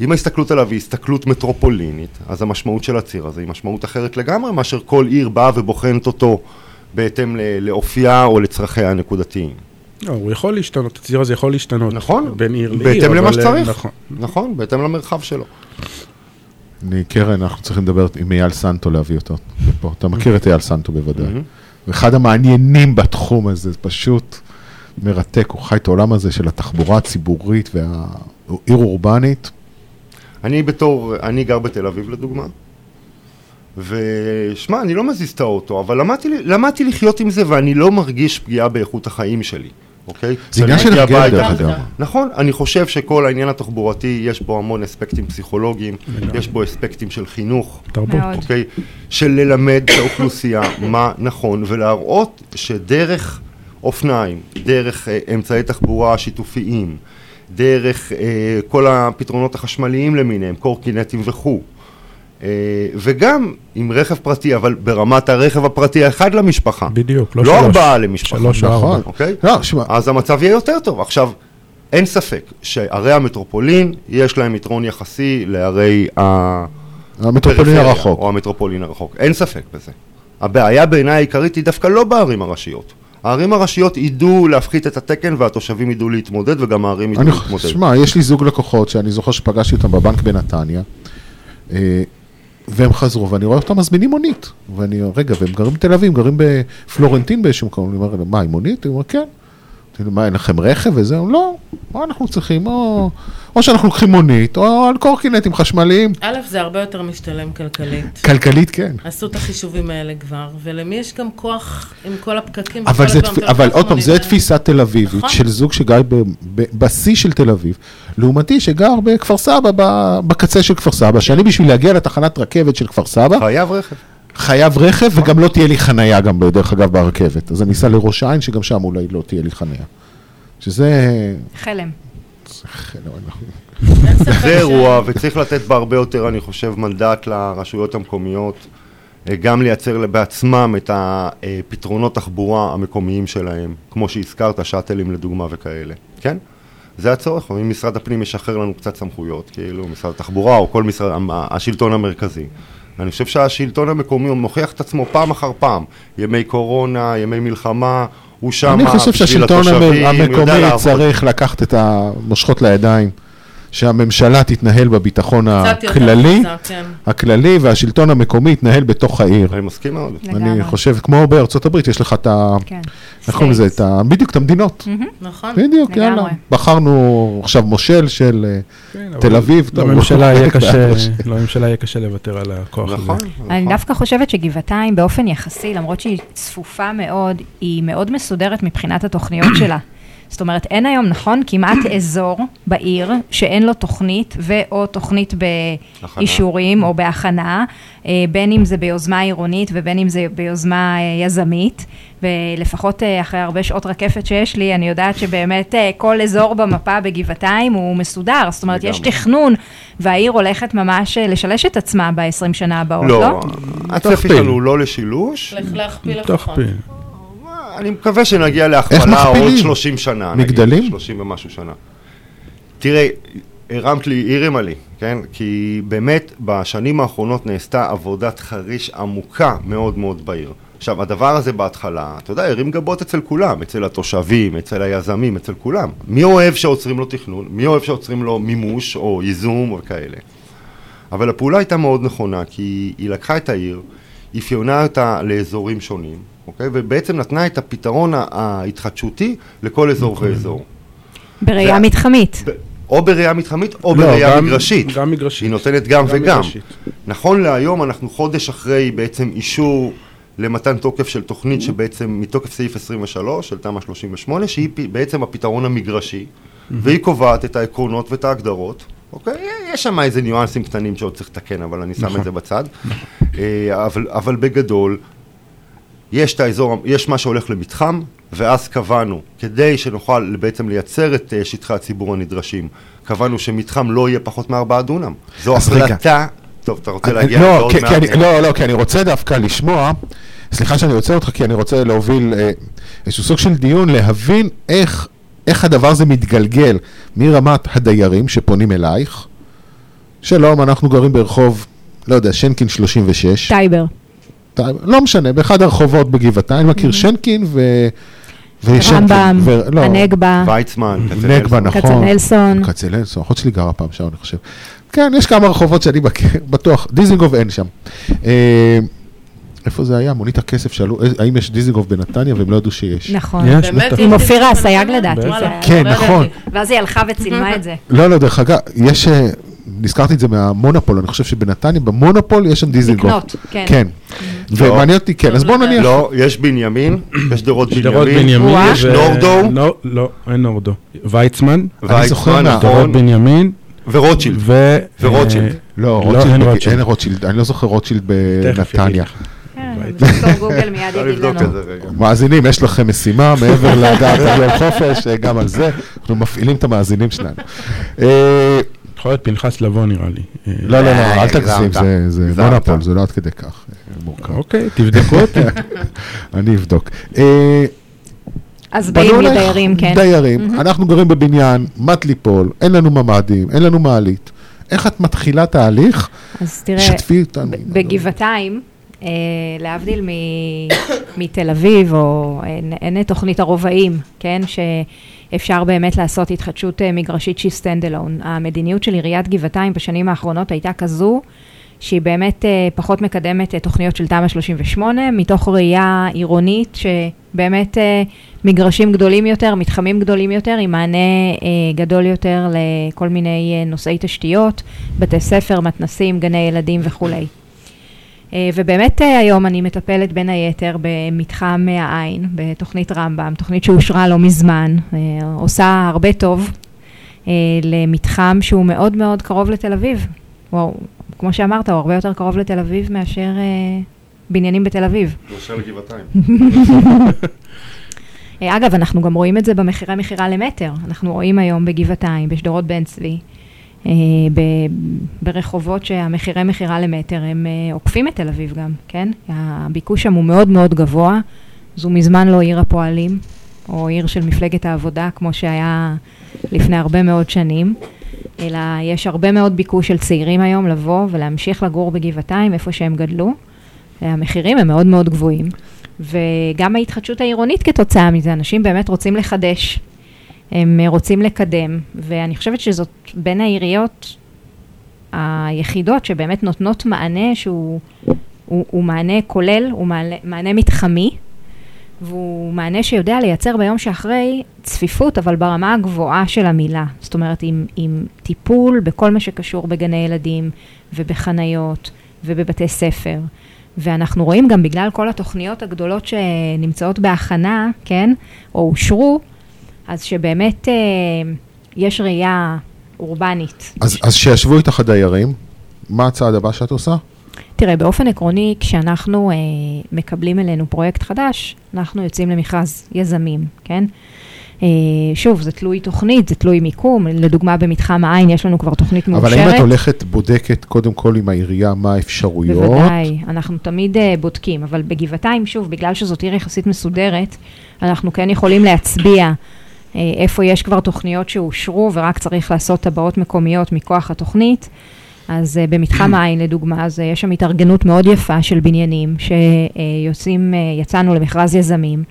אם ההסתכלות עליו היא הסתכלות מטרופולינית, אז המשמעות של הציר הזה היא משמעות אחרת לגמרי מאשר כל עיר באה ובוחנת אותו בהתאם לאופייה או לצרכיה הנקודתיים. לא, הוא יכול להשתנות, הציר הזה יכול להשתנות. נכון? בין עיר לעיר. בהתאם למה אה, שצריך. נכון. נכון, בהתאם למרחב שלו. אני, קרן, אנחנו צריכים לדבר עם אייל סנטו להביא אותו לפה. אתה מכיר את אייל סנטו בוודאי. אחד המעניינים בתחום הזה, זה פשוט מרתק, הוא חי את העולם הזה של התחבורה הציבורית והעיר אורבנית. אני בתור, אני גר בתל אביב לדוגמה, ושמע, אני לא מזיז את האוטו, אבל למדתי, למדתי לחיות עם זה ואני לא מרגיש פגיעה באיכות החיים שלי, אוקיי? זה עניין של הרגל, דרך אגב. נכון, אני חושב שכל העניין התחבורתי, יש בו המון אספקטים פסיכולוגיים, יש בו אספקטים של חינוך, תרבות. אוקיי? של ללמד את האוכלוסייה מה נכון, ולהראות שדרך אופניים, דרך אה, אמצעי תחבורה שיתופיים, דרך אה, כל הפתרונות החשמליים למיניהם, קורקינטים וכו', אה, וגם עם רכב פרטי, אבל ברמת הרכב הפרטי האחד למשפחה. בדיוק, לא לא שלוש. ארבעה למשפחה. שלוש או נכון. ארבע. אוקיי? לא, שמע, אז המצב יהיה יותר טוב. עכשיו, אין ספק שערי המטרופולין, יש להם יתרון יחסי לערי ה... המטרופולין הרחוק. או המטרופולין הרחוק, אין ספק בזה. הבעיה בעיניי העיקרית היא דווקא לא בערים הראשיות. הערים הראשיות ידעו להפחית את התקן והתושבים ידעו להתמודד וגם הערים ידעו אני, להתמודד. שמע, יש לי זוג לקוחות שאני זוכר שפגשתי אותם בבנק בנתניה, אה, והם חזרו, ואני רואה אותם מזמינים מונית. ואני, רגע, והם גרים בתל אביב, גרים בפלורנטין באיזשהו מקום. אני אומר, מה, עם מונית? הוא אומר, כן. אמרתי לו, מה, אין לכם רכב וזהו? לא, מה אנחנו צריכים? או, או שאנחנו לוקחים מונית, או על קורקינטים חשמליים. א', זה הרבה יותר משתלם כלכלית. כלכלית, כן. עשו את החישובים האלה כבר, ולמי יש גם כוח עם כל הפקקים? אבל, זה, תפ... אבל עוד פעם, זה תפיסה תל אביבית נכון. של זוג שגר ב- ב- בשיא של תל אביב, לעומתי שגר בכפר סבא, ב- בקצה של כפר סבא, שאני בשביל להגיע לתחנת רכבת של כפר סבא, חייב רכב. חייב רכב, וגם לא תהיה לי חנייה גם, דרך אגב, ברכבת. אז אני אסע לראש העין, שגם שם אולי לא תהיה לי חנייה. שזה... חלם. זה אירוע וצריך לתת בה הרבה יותר, אני חושב, מנדט לרשויות המקומיות, אה, גם לייצר בעצמם את הפתרונות תחבורה המקומיים שלהם, כמו שהזכרת, שאטלים לדוגמה וכאלה, כן? זה הצורך, אם משרד הפנים ישחרר לנו קצת סמכויות, כאילו משרד התחבורה או כל משרד, השלטון המרכזי. אני חושב שהשלטון המקומי הוא מוכיח את עצמו פעם אחר פעם, ימי קורונה, ימי מלחמה, הוא שם אני חושב בשביל שהשלטון המ- התושבים, יודע המקומי. צריך לקחת את המושכות לידיים, שהממשלה תתנהל בביטחון הכללי, כן. הכללי, והשלטון המקומי יתנהל בתוך העיר. אני מסכים מאוד. לגמרי. אני חושב, כמו בארצות הברית, יש לך את ה... כן. איך קוראים לזה? את ה... בדיוק, את המדינות. נכון. בדיוק. יאללה. בחרנו עכשיו מושל של אה, כן, תל אביב. לממשלה יהיה קשה, מהמושל. לממשלה יהיה קשה לוותר על הכוח הזה. נכון, אני נכון. דווקא חושבת שגבעתיים באופן יחסי, למרות שהיא צפופה מאוד, היא מאוד מסודרת מבחינת התוכניות שלה. זאת אומרת, אין היום, נכון, כמעט אזור בעיר שאין לו תוכנית ו/או תוכנית באישורים או בהכנה, אה, בין אם זה ביוזמה עירונית ובין אם זה ביוזמה אה, יזמית, ולפחות אה, אחרי הרבה שעות רקפת שיש לי, אני יודעת שבאמת כל אזור במפה בגבעתיים הוא מסודר, זאת אומרת, יש. תכנון, והעיר הולכת ממש לשלש את עצמה ב-20 שנה הבאות, לא? לא, הצפי. שלנו לא לשילוש. לך להכפיל לפחות. אני מקווה שנגיע להכפלה עוד מכפילים? 30 שנה. נגיד, מגדלים? 30 ומשהו שנה. תראה, הרמת לי, הרימה לי, כן? כי באמת בשנים האחרונות נעשתה עבודת חריש עמוקה מאוד מאוד בעיר. עכשיו, הדבר הזה בהתחלה, אתה יודע, הרים גבות אצל כולם, אצל התושבים, אצל היזמים, אצל כולם. מי אוהב שעוצרים לו תכנון? מי אוהב שעוצרים לו מימוש או ייזום וכאלה? אבל הפעולה הייתה מאוד נכונה, כי היא לקחה את העיר, אפיינה אותה לאזורים שונים, אוקיי? ובעצם נתנה את הפתרון ההתחדשותי לכל אזור ואזור. בראייה זה- מתחמית. ב- או בראייה מתחמית או לא, בראייה גם- מגרשית. גם מגרשית. היא נותנת גם גם וגם. מגרשית. נכון להיום אנחנו חודש אחרי בעצם אישור למתן תוקף של תוכנית שבעצם מתוקף סעיף 23 של תמ"א 38 שהיא פ- בעצם הפתרון המגרשי והיא קובעת את העקרונות ואת ההגדרות. אוקיי? יש שם איזה ניואנסים קטנים שעוד צריך לתקן אבל אני שם את זה בצד. אה, אבל, אבל בגדול יש את האזור, יש מה שהולך למתחם, ואז קבענו, כדי שנוכל בעצם לייצר את אה, שטחי הציבור הנדרשים, קבענו שמתחם לא יהיה פחות מארבעה דונם. זו. החלטה, טוב, אתה רוצה אני- להגיע לא, לזה עוד כי- כי מעט? אני- לא, לא, כי אני רוצה דווקא לשמוע, סליחה שאני עוצר אותך, כי אני רוצה להוביל אה, איזשהו סוג של דיון, להבין איך, איך הדבר הזה מתגלגל מרמת הדיירים שפונים אלייך. שלום, אנחנו גרים ברחוב, לא יודע, שנקין 36. טייבר. ת- לא משנה, באחד הרחובות בגבעתיים, אני מכיר שנקין ו... רמב"ם, ו- לא, הנגבה, ויצמן, נגבה. נכון. כצנלסון. כצנלסון, אחות שלי גרה פעם שם, אני חושב. כן, יש כמה רחובות שאני בטוח, דיזינגוף אין שם. אה, איפה זה היה? מונית הכסף שאלו, אה, האם יש דיזינגוף בנתניה, והם לא ידעו שיש. נכון. יש, באמת? בטח. עם אופירה אסייג? לדעתי. כן. נכון. ואז היא הלכה וצילמה את זה. לא, לא, דרך אגב, יש, אה, נזכרתי את זה מהמונופול, אני חושב שבנתניה, במונופול יש שם דיזינגוף. לקנות, כן. כן. לא. ומעניין אותי, כן, אז בואו נניח. לא, יש בנימין, יש שדרות בנימין, בנימין. וואה. יש ו- נורדאו. לא, לא, אין נורדו. ויצמן, אני זוכר ויצמן, נכון, בנימין, ורוטשילד. ו... ורוטשילד. אה, לא, לא, רוטשילד, אין רוטשילד. אני לא זוכר רוטשילד בנתניה. כן, גוגל מיד יגיד לנו. רגע. מאזינים, יש לכם משימה מעבר לדעת על חופש, אה, גם על זה, אנחנו מפעילים את המאזינים שלנו. יכול להיות פנחס לבוא נראה לי. לא, לא, לא, אה, אל תגזים. זה-. מונופול, זה לא עד כדי כך אה, מורכב. אוקיי, תבדקו אותי. אני אבדוק. אה, אז באים אלייך לדיירים, כן. דיירים, אנחנו גרים בבניין, מט ליפול, אין לנו ממ"דים, אין לנו מעלית. איך את מתחילה תהליך? אז תראה, שתפי אותנו. בגבעתיים, להבדיל מ- מתל אביב, או אין, תוכנית הרובעים, כן, שאפשר באמת לעשות התחדשות אה, מגרשית שהיא stand alone. המדיניות של עיריית גבעתיים בשנים האחרונות הייתה כזו, שהיא באמת אה, פחות מקדמת אה, תוכניות של תמ"א 38, מתוך ראייה עירונית שבאמת מגרשים גדולים יותר, מתחמים גדולים יותר, עם מענה גדול יותר לכל מיני נושאי תשתיות, בתי ספר, מתנסים, גני ילדים וכולי. אה, ובאמת אה, היום אני מטפלת בין היתר במתחם העין, בתוכנית רמב"ם, תוכנית שאושרה לא מזמן, אה, עושה הרבה טוב למתחם שהוא מאוד מאוד קרוב לתל אביב. וואו, כמו שאמרת, הוא הרבה יותר קרוב לתל אביב מאשר בניינים בתל אביב. מאשר לגבעתיים. אגב, אנחנו גם רואים את זה במחירי מכירה למטר. אנחנו רואים היום בגבעתיים, בשדרות בן צבי, ב- ברחובות שהמחירי מכירה למטר הם אה, עוקפים את תל אביב גם, כן? הביקוש שם הוא מאוד מאוד גבוה. זו מזמן לא עיר הפועלים, או עיר של מפלגת העבודה, כמו שהיה לפני הרבה מאוד שנים. אלא יש הרבה מאוד ביקוש של צעירים היום לבוא ולהמשיך לגור בגבעתיים, איפה שהם גדלו. המחירים הם מאוד מאוד גבוהים. וגם ההתחדשות העירונית כתוצאה מזה, אנשים באמת רוצים לחדש, הם רוצים לקדם, ואני חושבת שזאת בין העיריות היחידות שבאמת נותנות מענה שהוא הוא, הוא מענה כולל, הוא מענה, מענה מתחמי, והוא מענה שיודע לייצר ביום שאחרי צפיפות, אבל ברמה הגבוהה של המילה. זאת אומרת, עם, עם טיפול בכל מה שקשור בגני ילדים ובחניות ובבתי ספר. ואנחנו רואים גם בגלל כל התוכניות הגדולות שנמצאות בהכנה, כן, או אושרו, אז שבאמת אה, יש ראייה אורבנית. אז, אז שישבו איתך הדיירים, מה הצעד הבא שאת עושה? תראה, באופן עקרוני, כשאנחנו אה, מקבלים אלינו פרויקט חדש, אנחנו יוצאים למכרז יזמים, כן? אה, שוב, זה תלוי תוכנית, זה תלוי מיקום. לדוגמה, במתחם העין יש לנו כבר תוכנית מאושרת. אבל האם את הולכת, בודקת קודם כל עם העירייה מה האפשרויות? בוודאי, אנחנו תמיד uh, בודקים, אבל בגבעתיים, שוב, בגלל שזאת עיר יחסית מסודרת, אנחנו כן יכולים להצביע איפה יש כבר תוכניות שאושרו ורק צריך לעשות טבעות מקומיות מכוח התוכנית. אז uh, במתחם העין, לדוגמה, אז uh, יש שם התארגנות מאוד יפה של בניינים, שיוצאים, uh, יצאנו למכרז יזמים.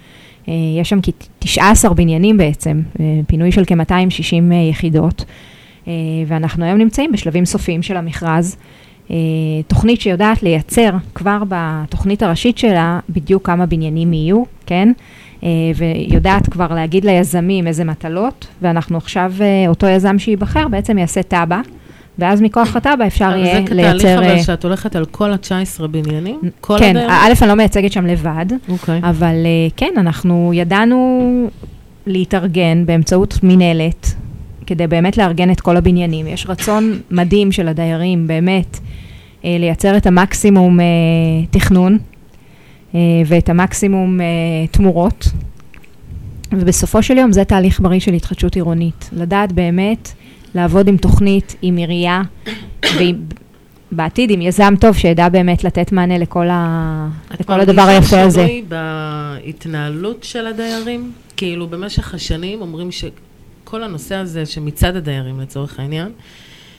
Uh, יש שם כ-19 בניינים בעצם, uh, פינוי של כ-260 uh, יחידות, uh, ואנחנו היום נמצאים בשלבים סופיים של המכרז. אה, תוכנית שיודעת לייצר כבר בתוכנית הראשית שלה בדיוק כמה בניינים יהיו, כן? אה, ויודעת כבר להגיד ליזמים איזה מטלות, ואנחנו עכשיו, אה, אותו יזם שייבחר בעצם יעשה תב"ע, ואז מכוח התב"ע אפשר אבל יהיה זה כתהליך לייצר... אבל אה, שאת הולכת על כל ה-19 בניינים? כל כן? א', אני לא מייצגת שם לבד, אוקיי. אבל אה, כן, אנחנו ידענו להתארגן באמצעות מינהלת, כדי באמת לארגן את כל הבניינים. יש רצון מדהים של הדיירים, באמת, אה, לייצר את המקסימום אה, תכנון אה, ואת המקסימום אה, תמורות. ובסופו של יום זה תהליך בריא של התחדשות עירונית. לדעת באמת לעבוד עם תוכנית, עם עירייה, ובעתיד עם יזם טוב שידע באמת לתת מענה לכל, ה... לכל הדבר היפה את הזה. מרגישה שינוי בהתנהלות של הדיירים? כאילו, במשך השנים אומרים שכל הנושא הזה, שמצד הדיירים לצורך העניין,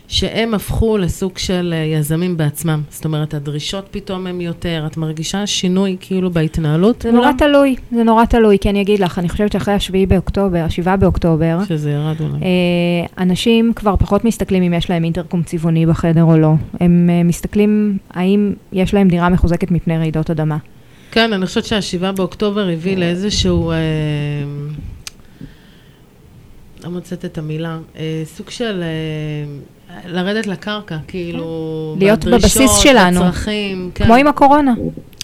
שהם הפכו לסוג של אה, יזמים בעצמם. זאת אומרת, הדרישות פתאום הן יותר, את מרגישה שינוי כאילו בהתנהלות? זה נורא? תלוי, זה נורא תלוי, כי אני אגיד לך, אני חושבת שאחרי השביעי באוקטובר, השבעה באוקטובר, שזה ירד אולי. אה, אנשים כבר פחות מסתכלים אם יש להם אינטרקום צבעוני בחדר או לא. הם אה, מסתכלים האם יש להם דירה מחוזקת מפני רעידות אדמה. כן, אני חושבת שהשבעה באוקטובר הביא לאיזשהו... אה, לא מוצאת את המילה. אה, סוג של... אה, לרדת לקרקע, כאילו... להיות בדרישות, בבסיס שלנו. בצרכים, כן. כמו עם הקורונה.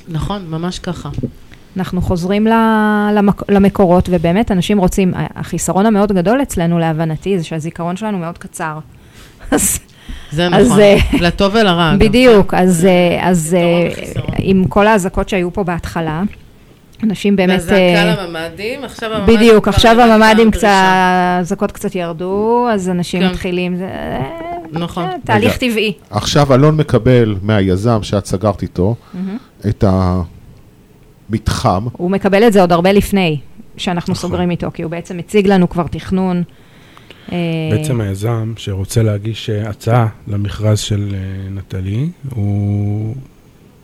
נכון, ממש ככה. אנחנו חוזרים למק- למקורות, ובאמת אנשים רוצים, החיסרון המאוד גדול אצלנו, להבנתי, זה שהזיכרון שלנו מאוד קצר. אז זה אז, נכון. אה, לטוב ולרע. בדיוק, אז, אה, אז אה, רק חיסרון. עם כל האזעקות שהיו פה בהתחלה, אנשים באמת... והזעקה אה, לממ"דים, עכשיו הממ"דים... בדיוק, עכשיו הממ"דים. קצת, האזעקות קצת ירדו, אז אנשים כן. מתחילים, זה אה, נכון. אה, תהליך. טבעי. עכשיו אלון מקבל מהיזם שאת סגרת איתו את המתחם, הוא מקבל את זה עוד הרבה לפני שאנחנו נכון. סוגרים איתו, כי הוא בעצם מציג לנו כבר תכנון. אה, בעצם היזם שרוצה להגיש אה, הצעה למכרז של אה, נטלי, הוא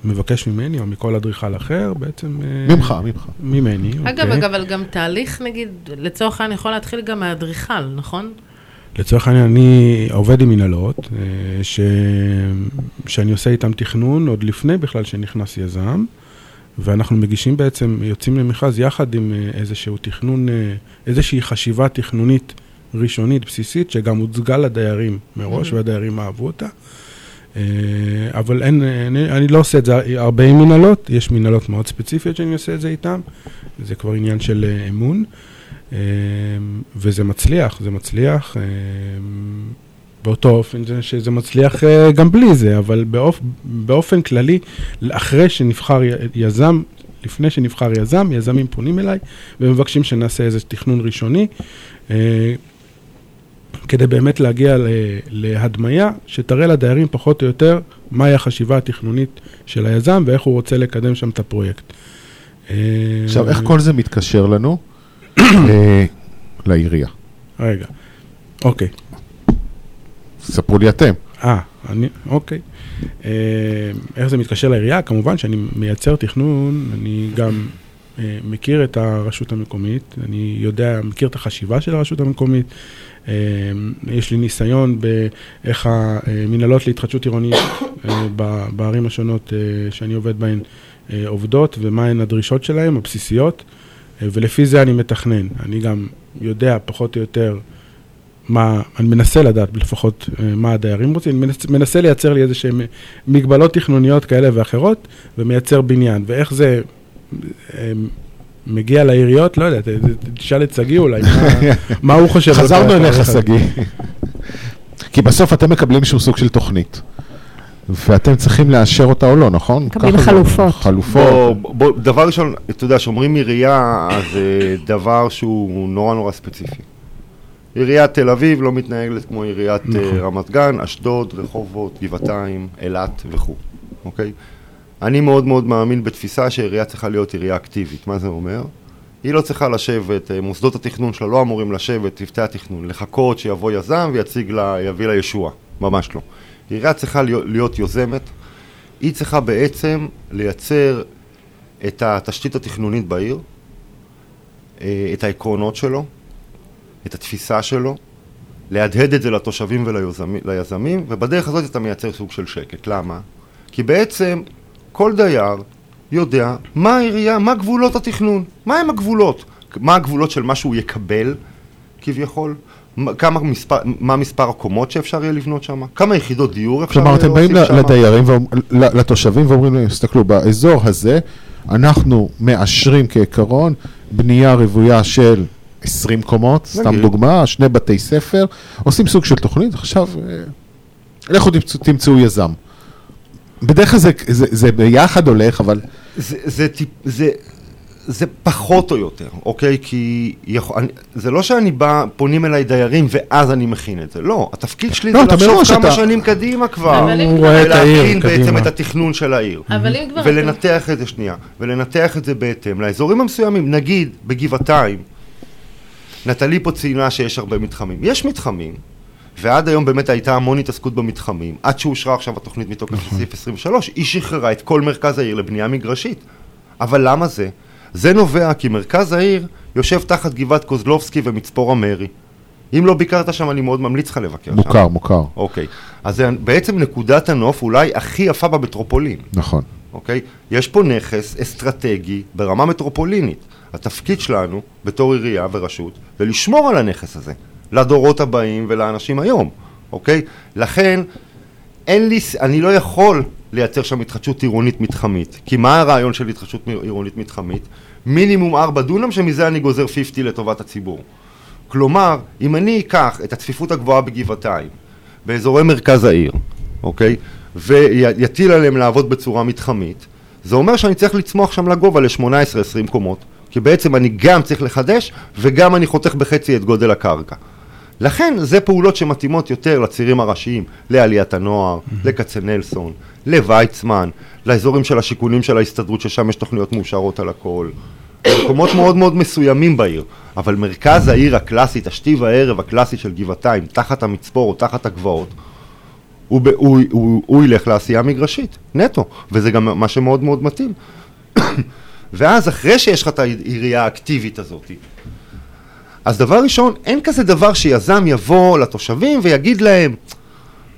מבקש ממני או מכל אדריכל אחר, בעצם... ממך, ממך. ממני, אגב, אוקיי. אגב, אבל גם תהליך, נגיד, לצורך העניין יכול להתחיל גם מהאדריכל, נכון? לצורך העניין, אני עובד עם מנהלות, אה, ש... שאני עושה איתם תכנון עוד לפני בכלל שנכנס יזם, ואנחנו מגישים בעצם, יוצאים למכרז יחד עם אה, איזשהו תכנון, אה, איזושהי חשיבה תכנונית ראשונית, בסיסית, שגם הוצגה לדיירים מראש, Mhm. והדיירים אהבו אותה. אבל אין, אני, אני לא עושה את זה הרבה עם מנהלות, יש מנהלות מאוד ספציפיות שאני עושה את זה איתן, זה כבר עניין של אמון. אה, וזה מצליח, זה מצליח. אה, באותו אופן זה- שזה מצליח אה, גם בלי זה, אבל באופ, באופן כללי, אחרי שנבחר יזם, לפני שנבחר יזם, יזמים פונים אליי ומבקשים שנעשה איזה תכנון ראשוני, אה, כדי באמת להגיע להדמיה שתראה לדיירים פחות או יותר מהי החשיבה התכנונית של היזם ואיך הוא רוצה לקדם שם את הפרויקט. עכשיו, איך כל זה מתקשר לנו? אה, לעירייה. רגע, אוקיי. ספרו לי אתם. אה, אני, אוקיי. אה, איך זה מתקשר לעירייה? כמובן שאני מייצר תכנון, אני גם אה, מכיר את הרשות המקומית, אני יודע, מכיר את החשיבה של הרשות המקומית, אה, יש לי ניסיון באיך המנהלות להתחדשות עירונית אה, בערים השונות אה, שאני עובד בהן עובדות, ומהן הדרישות שלהן, הבסיסיות, ולפי זה אני מתכנן. אני גם יודע פחות או יותר מה, אני מנסה לדעת לפחות אה, מה הדיירים רוצים, אני מנסה, מנסה לייצר לי איזה שהן מגבלות תכנוניות כאלה ואחרות, ומייצר בניין, ואיך זה אה, מגיע לעיריות, לא יודע, תשאל את שגיא אולי, מה- מה הוא חושב חזרנו אליך, הזה. שגיא. כי בסוף אתם מקבלים איזשהו סוג של תוכנית. ואתם צריכים לאשר אותה או לא, נכון? מקבלים. חלופות. חלופות. בוא, בוא, דבר ראשון, אתה יודע, כשאומרים עירייה, אז זה דבר שהוא נורא נורא ספציפי. עיריית תל אביב לא מתנהלת כמו עיריית נכון. נכון. רמת גן, אשדוד, רחובות, גבעתיים, אילת וכו', אוקיי? אני מאוד מאוד מאמין בתפיסה שעירייה צריכה להיות עירייה אקטיבית. מה זה אומר? היא לא צריכה לשבת, אה, מוסדות התכנון שלה לא אמורים לשבת, צוותי התכנון, לחכות שיבוא יזם ויציג לה, יביא לה ישועה. ממש לא. עירייה צריכה להיות, יוזמת, היא צריכה בעצם לייצר את התשתית התכנונית בעיר, אה, את העקרונות שלו, את התפיסה שלו, להדהד את זה לתושבים וליזמים, ובדרך הזאת אתה מייצר סוג של שקט. למה? כי בעצם כל דייר יודע מה העירייה, מה גבולות התכנון, מה הם הגבולות, מה הגבולות של מה שהוא יקבל, כביכול, כמה מספר, מה מספר הקומות שאפשר יהיה לבנות שם, כמה יחידות דיור אפשר כלומר, יהיה אתם באים להוסיף שם. לדיירים, ואומ- ל- לתושבים ואומרים להם, תסתכלו, באזור הזה אנחנו מאשרים כעיקרון בנייה רוויה של 20 קומות, סתם נגיד. דוגמה, שני בתי ספר, עושים סוג של תוכנית, עכשיו אה, לכו תמצאו- תמצאו יזם. בדרך כלל זה, זה, זה ביחד הולך, אבל זה, זה, טיפ, זה, זה פחות או יותר, אוקיי? כי יכול, אני, זה לא שאני בא, פונים אליי דיירים ואז אני מכין את זה. לא, התפקיד שלי לא, זה לחשוב כמה אתה- שנים קדימה כבר. הוא רואה את העיר ולהכין בעצם קדימה. את התכנון של העיר. אבל אם כבר... ולנתח את זה שנייה, ולנתח את זה בהתאם לאזורים המסוימים, נגיד בגבעתיים, נטלי פה ציינה שיש הרבה מתחמים. יש מתחמים, ועד היום באמת הייתה המון התעסקות במתחמים, עד שאושרה עכשיו התוכנית מתוקף נכון. סעיף 23, היא שחררה את כל מרכז העיר לבנייה מגרשית. אבל למה זה? זה נובע כי מרכז העיר יושב תחת גבעת קוזלובסקי ומצפור המרי. אם לא ביקרת שם, אני מאוד ממליץ לך לבקר שם. מוכר, מוכר, אוקיי. אז זה בעצם נקודת הנוף אולי הכי יפה במטרופולין. נכון. אוקיי? יש פה נכס אסטרטגי ברמה מטרופולינית. התפקיד שלנו, בתור עירייה ורשות, זה לשמור על הנכס הזה, לדורות הבאים ולאנשים היום, אוקיי? לכן, אין לי, אני לא יכול לייצר שם התחדשות עירונית מתחמית. כי מה הרעיון של התחדשות עירונית מתחמית? מינימום 4 דונם, שמזה אני גוזר 50 לטובת הציבור. כלומר, אם אני אקח את הצפיפות הגבוהה בגבעתיים, באזורי מרכז העיר, אוקיי? ויטיל עליהם לעבוד בצורה מתחמית, זה אומר שאני צריך לצמוח שם לגובה ל-18-20 קומות, כי בעצם אני גם צריך לחדש, וגם אני חותך בחצי את גודל הקרקע. לכן, זה פעולות שמתאימות יותר לצירים הראשיים, לעליית הנוער, לכצנלסון, לוויצמן, לאזורים של השיכונים של ההסתדרות, ששם יש תוכניות מאושרות על הכל. מקומות מאוד מאוד מסוימים בעיר, אבל מרכז העיר הקלאסית, השתי הערב הקלאסי של גבעתיים, תחת המצפור או תחת הגבעות, הוא, ב- הוא, הוא, הוא ילך לעשייה מגרשית, נטו, וזה גם מה שמאוד מאוד מתאים. ואז אחרי שיש לך את העירייה האקטיבית הזאת, אז דבר ראשון, אין כזה דבר שיזם יבוא לתושבים ויגיד להם,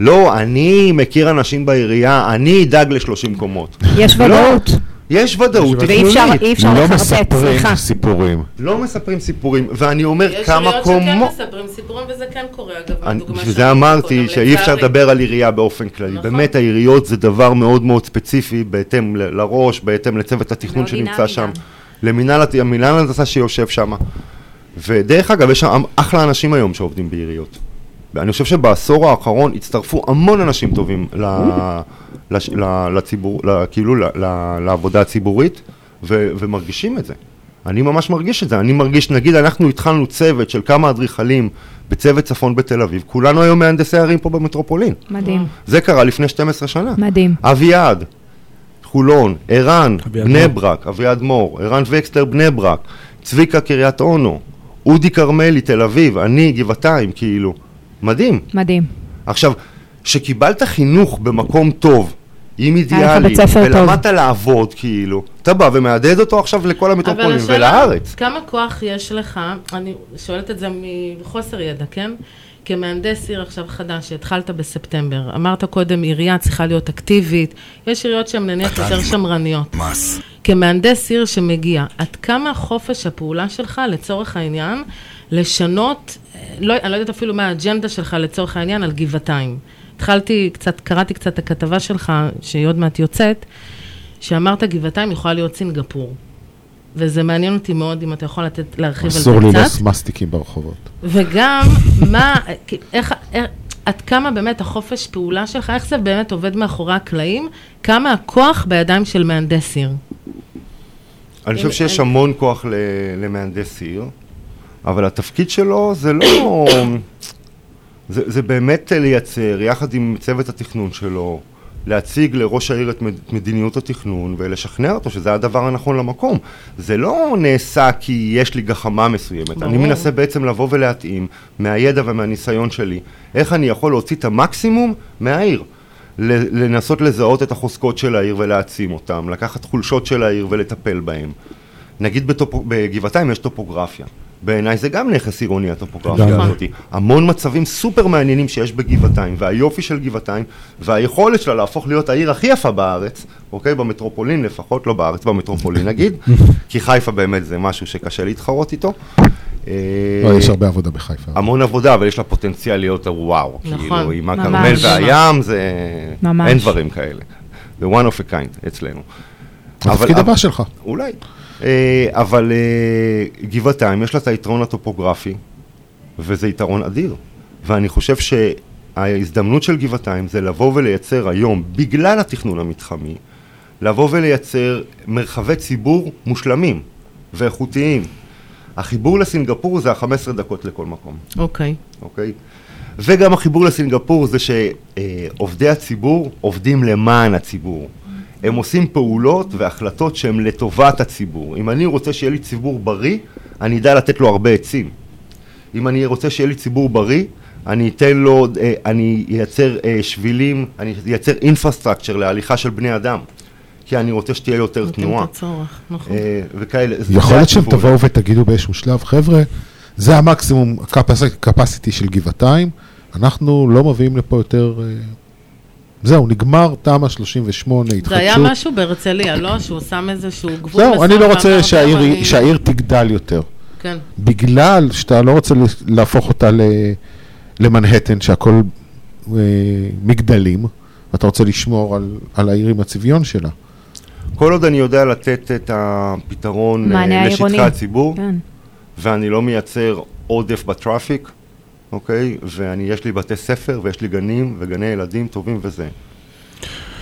לא, אני מכיר אנשים בעירייה, אני אדאג ל-30 קומות. יש לא, ודאות, יש ודאות ואי אפשר- תכנונית. אי אפשר לא לחרטט, מספרים סליחה. סיפורים. לא מספרים סיפורים, ואני אומר יש כמה עיריות שכן קומות... מספרים סיפורים, וזה כן קורה, אגב. בשביל זה אמרתי שאי אפשר. לדבר על עירייה באופן כללי. נכון. באמת העיריות זה דבר מאוד מאוד ספציפי, בהתאם ל- לראש, בהתאם לצוות התכנון שנמצא שם. למינהל ההנדסה שיושב שם. ודרך אגב, יש שם אחלה אנשים היום שעובדים בעיריות. ואני חושב שבעשור האחרון הצטרפו המון אנשים טובים ל, לש, ל, לציבור, ל, כאילו ל, ל, לעבודה הציבורית, ו, ומרגישים את זה. אני ממש מרגיש את זה. אני מרגיש, נגיד, אנחנו התחלנו צוות של כמה אדריכלים בצוות צפון בתל אביב, כולנו היום מהנדסי ערים פה במטרופולין. מדהים, זה קרה לפני 12 שנה. מדהים. אביעד, חולון, ערן, בני מור. ברק, אביעד מור, ערן וקסטר, בני ברק, צביקה, קריית אונו, אודי כרמלי, תל אביב, אני, גבעתיים, כאילו. מדהים. מדהים. עכשיו, שקיבלת חינוך במקום טוב, עם אידיאלי. ולמדת לעבוד, כאילו, אתה בא ומהדהד אותו עכשיו לכל השאלה, ולארץ. כמה כוח יש לך, אני שואלת את זה מחוסר ידע, כן? כמהנדס עיר עכשיו חדש, שהתחלת בספטמבר, אמרת קודם, עירייה צריכה להיות אקטיבית, יש עיריות שהן נניח יותר שמרניות. מס. כמהנדס עיר שמגיע, עד כמה חופש הפעולה שלך, לצורך העניין, לשנות, לא, אני לא יודעת אפילו מה האג'נדה שלך לצורך העניין על גבעתיים. התחלתי קצת, קראתי קצת את הכתבה שלך, שהיא עוד מעט יוצאת, שאמרת גבעתיים יכולה להיות סינגפור. וזה מעניין אותי מאוד אם אתה יכול לתת, להרחיב על זה אסור לי קצת. לס- מסטיקים ברחובות. וגם, מה, איך, איך, עד כמה באמת החופש פעולה שלך, איך זה באמת עובד מאחורי הקלעים, כמה הכוח בידיים של מהנדס עיר. אני חושב שיש אני- המון כוח ל- למהנדס עיר, אבל התפקיד שלו זה לא... זה, זה באמת לייצר, יחד עם צוות התכנון שלו, להציג לראש העיר את מד- מדיניות התכנון ולשכנע אותו שזה הדבר הנכון למקום. זה לא נעשה כי יש לי גחמה מסוימת. ברור. אני. מנסה בעצם לבוא ולהתאים מהידע ומהניסיון שלי, איך אני יכול להוציא את המקסימום מהעיר. לנסות לזהות את החוזקות של העיר ולהעצים אותן, לקחת חולשות של העיר ולטפל בהן. נגיד בטופ... בגבעתיים יש טופוגרפיה. בעיניי זה גם נכס עירוני הטופוגרפיה נכון. הזאת. המון מצבים סופר מעניינים שיש בגבעתיים, והיופי של גבעתיים, והיכולת שלה להפוך להיות העיר הכי יפה בארץ, אוקיי? במטרופולין לפחות, לא בארץ, במטרופולין נגיד, כי חיפה באמת זה משהו שקשה להתחרות איתו. אה, לא, יש הרבה עבודה בחיפה. המון עבודה, אבל יש לה פוטנציאל להיות וואו. נכון, כאילו, עם ממש. הכרמל והים זה... ממש. אין דברים כאלה. זה one of a kind אצלנו. התפקיד הבא שלך. אולי. אה, אבל אה, גבעתיים, יש לה את היתרון הטופוגרפי, וזה יתרון אדיר. ואני חושב שההזדמנות של גבעתיים זה לבוא ולייצר היום, בגלל התכנון המתחמי, לבוא ולייצר מרחבי ציבור מושלמים ואיכותיים. החיבור לסינגפור זה ה-15 דקות לכל מקום. אוקיי. אוקיי? וגם החיבור לסינגפור זה שעובדי הציבור עובדים למען הציבור. הם עושים פעולות והחלטות שהן לטובת הציבור. אם אני רוצה שיהיה לי ציבור בריא, אני אדע לתת לו הרבה עצים. אם אני רוצה שיהיה לי ציבור בריא, אני אתן לו, אה, אני אייצר אה, שבילים, אני אייצר אינפרסטרקצ'ר להליכה של בני אדם. כי אני רוצה שתהיה יותר תנועה. את הצורך, נכון. אה, וכאלה. יכול זה להיות שהם. תבואו ותגידו באיזשהו שלב, חבר'ה, זה המקסימום capacity של גבעתיים, אנחנו לא מביאים לפה יותר... זהו, נגמר תמ"א 38, התחדשות. זה היה משהו בהרצליה, לא? שהוא שם איזשהו גבול זהו, אני לא רוצה שהעיר, "טוב, אני-" שהעיר תגדל יותר. כן. בגלל שאתה לא רוצה ל- להפוך אותה ל- למנהטן, שהכל אה, מגדלים, ואתה רוצה לשמור על, על העיר עם הצביון שלה. כל עוד אני יודע לתת את הפתרון אה, לשטחי העירוני. הציבור, כן. ואני לא מייצר עודף בטראפיק, אוקיי? ויש לי בתי ספר ויש לי גנים וגני ילדים טובים וזה.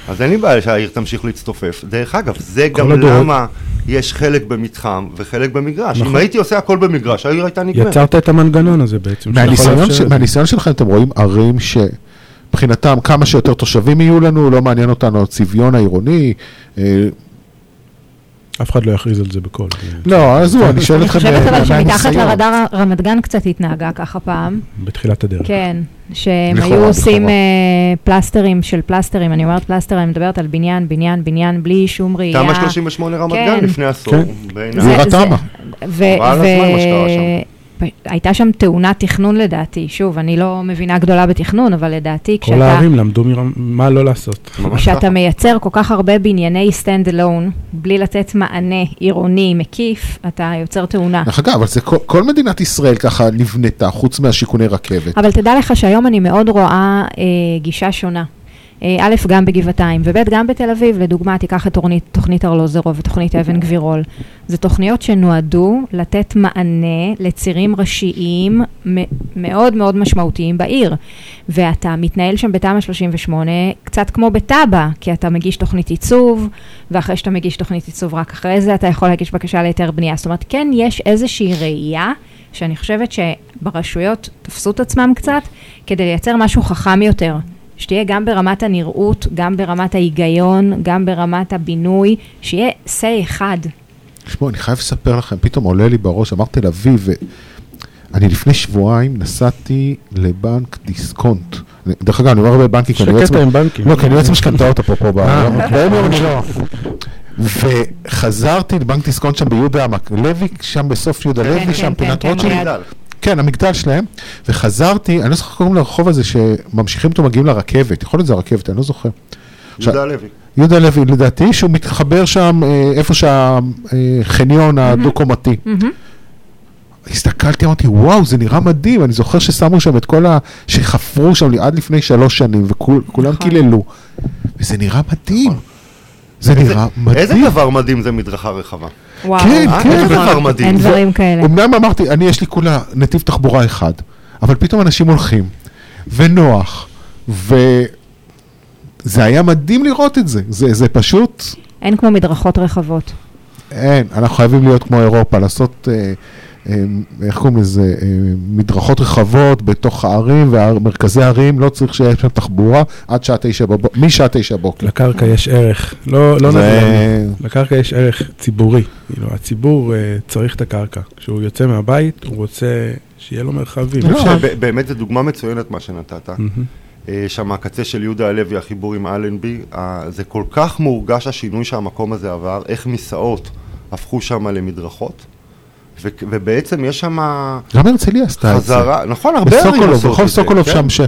אז אין לי בעיה שהעיר תמשיך להצטופף. דרך אגב, זה גם הדורות. למה יש חלק במתחם וחלק במגרש. נכון. אם הייתי עושה הכל במגרש, העיר הייתה נגמרת. יצרת את המנגנון הזה בעצם. מהניסיון, ש... מהניסיון שלכם אתם רואים ערים שמבחינתם כמה שיותר תושבים יהיו לנו, לא מעניין אותנו הצביון העירוני. אף אחד לא יכריז על זה בקול. לא, עזבו, אני שואל אני אתכם חושבת אבל שמתחת מהניסיון. לרדאר רמת גן קצת התנהגה ככה פעם. בתחילת הדרך. כן, שהם היו עושים. אה, פלסטרים של פלסטרים, אני אומרת פלסטרים, אני מדברת על בניין, בניין, בניין, בלי שום ראייה. תמ"א 38 רמת כן. גן לפני עשור. כן. זה- נראה תמ"א. ו- חבל הזמן מה שקרה שם. הייתה שם תאונת תכנון לדעתי, שוב, אני לא מבינה גדולה בתכנון, אבל לדעתי כל כשאתה... הערים למדו מרמ- מה לא לעשות. כשאתה. מייצר כל כך הרבה בנייני stand alone, בלי לתת מענה עירוני מקיף, אתה יוצר תאונה. דרך אגב, אבל זה כל, כל מדינת ישראל ככה נבנתה, חוץ מהשיכוני רכבת. אבל תדע לך שהיום אני מאוד רואה אה, גישה שונה. אה, א', גם בגבעתיים, וב', גם בתל אביב, לדוגמה, תיקח את תוכנית, תוכנית ארלוזרוב ותוכנית אבן גבירול. זה תוכניות שנועדו לתת מענה לצירים ראשיים מאוד מאוד משמעותיים בעיר. ואתה מתנהל שם בתמ"א 38 קצת כמו בטאבה, כי אתה מגיש תוכנית עיצוב, ואחרי שאתה מגיש תוכנית עיצוב, רק אחרי זה אתה יכול להגיש בקשה להיתר בנייה. זאת אומרת, כן יש איזושהי ראייה, שאני חושבת שברשויות תפסו את עצמם קצת, כדי לייצר משהו חכם יותר. שתהיה גם ברמת הנראות, גם ברמת ההיגיון, גם ברמת הבינוי, שיהיה say אחד. תשמעו, אני חייב לספר לכם, פתאום עולה לי בראש, אמר תל אביב, ואני לפני שבועיים נסעתי לבנק דיסקונט. דרך אגב, אני אומר הרבה בנקים, כי אני יועץ... קטע עם בנקים. לא, כי אני יועץ משכנתאות אפרופו. אה. אני לא. וחזרתי לבנק דיסקונט שם ביהודה לוי, שם בסוף יהודה כן, לוי, כן, שם כן, פינת רוטשילד. כן, המגדל שלהם, וחזרתי, אני לא זוכר איך קוראים לרחוב הזה, שממשיכים אותו, מגיעים לרכבת, יכול להיות זה הרכבת, אני לא זוכר. יהודה לוי. יהודה לוי, לדעתי, שהוא מתחבר שם, אה, איפה שהחניון הדו-קומתי. הסתכלתי, אמרתי, וואו, זה נראה מדהים, אני זוכר ששמו שם את כל ה... שחפרו שם לי עד לפני שלוש שנים, וכולם נכון. קיללו. וזה נראה מדהים. זה איזה- נראה מדהים. איזה דבר מדהים זה מדרכה רחבה. וואו. כן, אה, כן. איזה דבר מדהים. אין זה- דברים כאלה. אמנם אמרתי, אני יש לי כולה נתיב תחבורה אחד, אבל פתאום אנשים הולכים, ונוח, וזה היה מדהים לראות את זה. זה, זה פשוט, אין כמו מדרכות רחבות. אין, אנחנו חייבים להיות כמו אירופה, לעשות, אה, איך קוראים לזה, אה, מדרכות רחבות בתוך הערים ומרכזי הערים, לא צריך שיהיה שם תחבורה עד שעה תשע בבוקר, משעה תשע בבוקר. לקרקע יש ערך, לא, לא זה- נדל"ני. לקרקע יש ערך ציבורי. כאילו, הציבור אה, צריך את הקרקע. כשהוא יוצא מהבית, הוא רוצה שיהיה לו מרחבים. לא. שבאמת זו דוגמה מצוינת מה שנתת. אה, שם הקצה של יהודה הלוי, החיבור עם אלנבי, זה כל כך מורגש השינוי שהמקום הזה עבר, איך מסעות הפכו שם למדרכות, ו- ובעצם יש שם גם הרצליה עשתה את זה. חזרה, נכון, הרבה ערים בסוקולוב, ברחוב את זה, סוקולוב כן? שם, ש...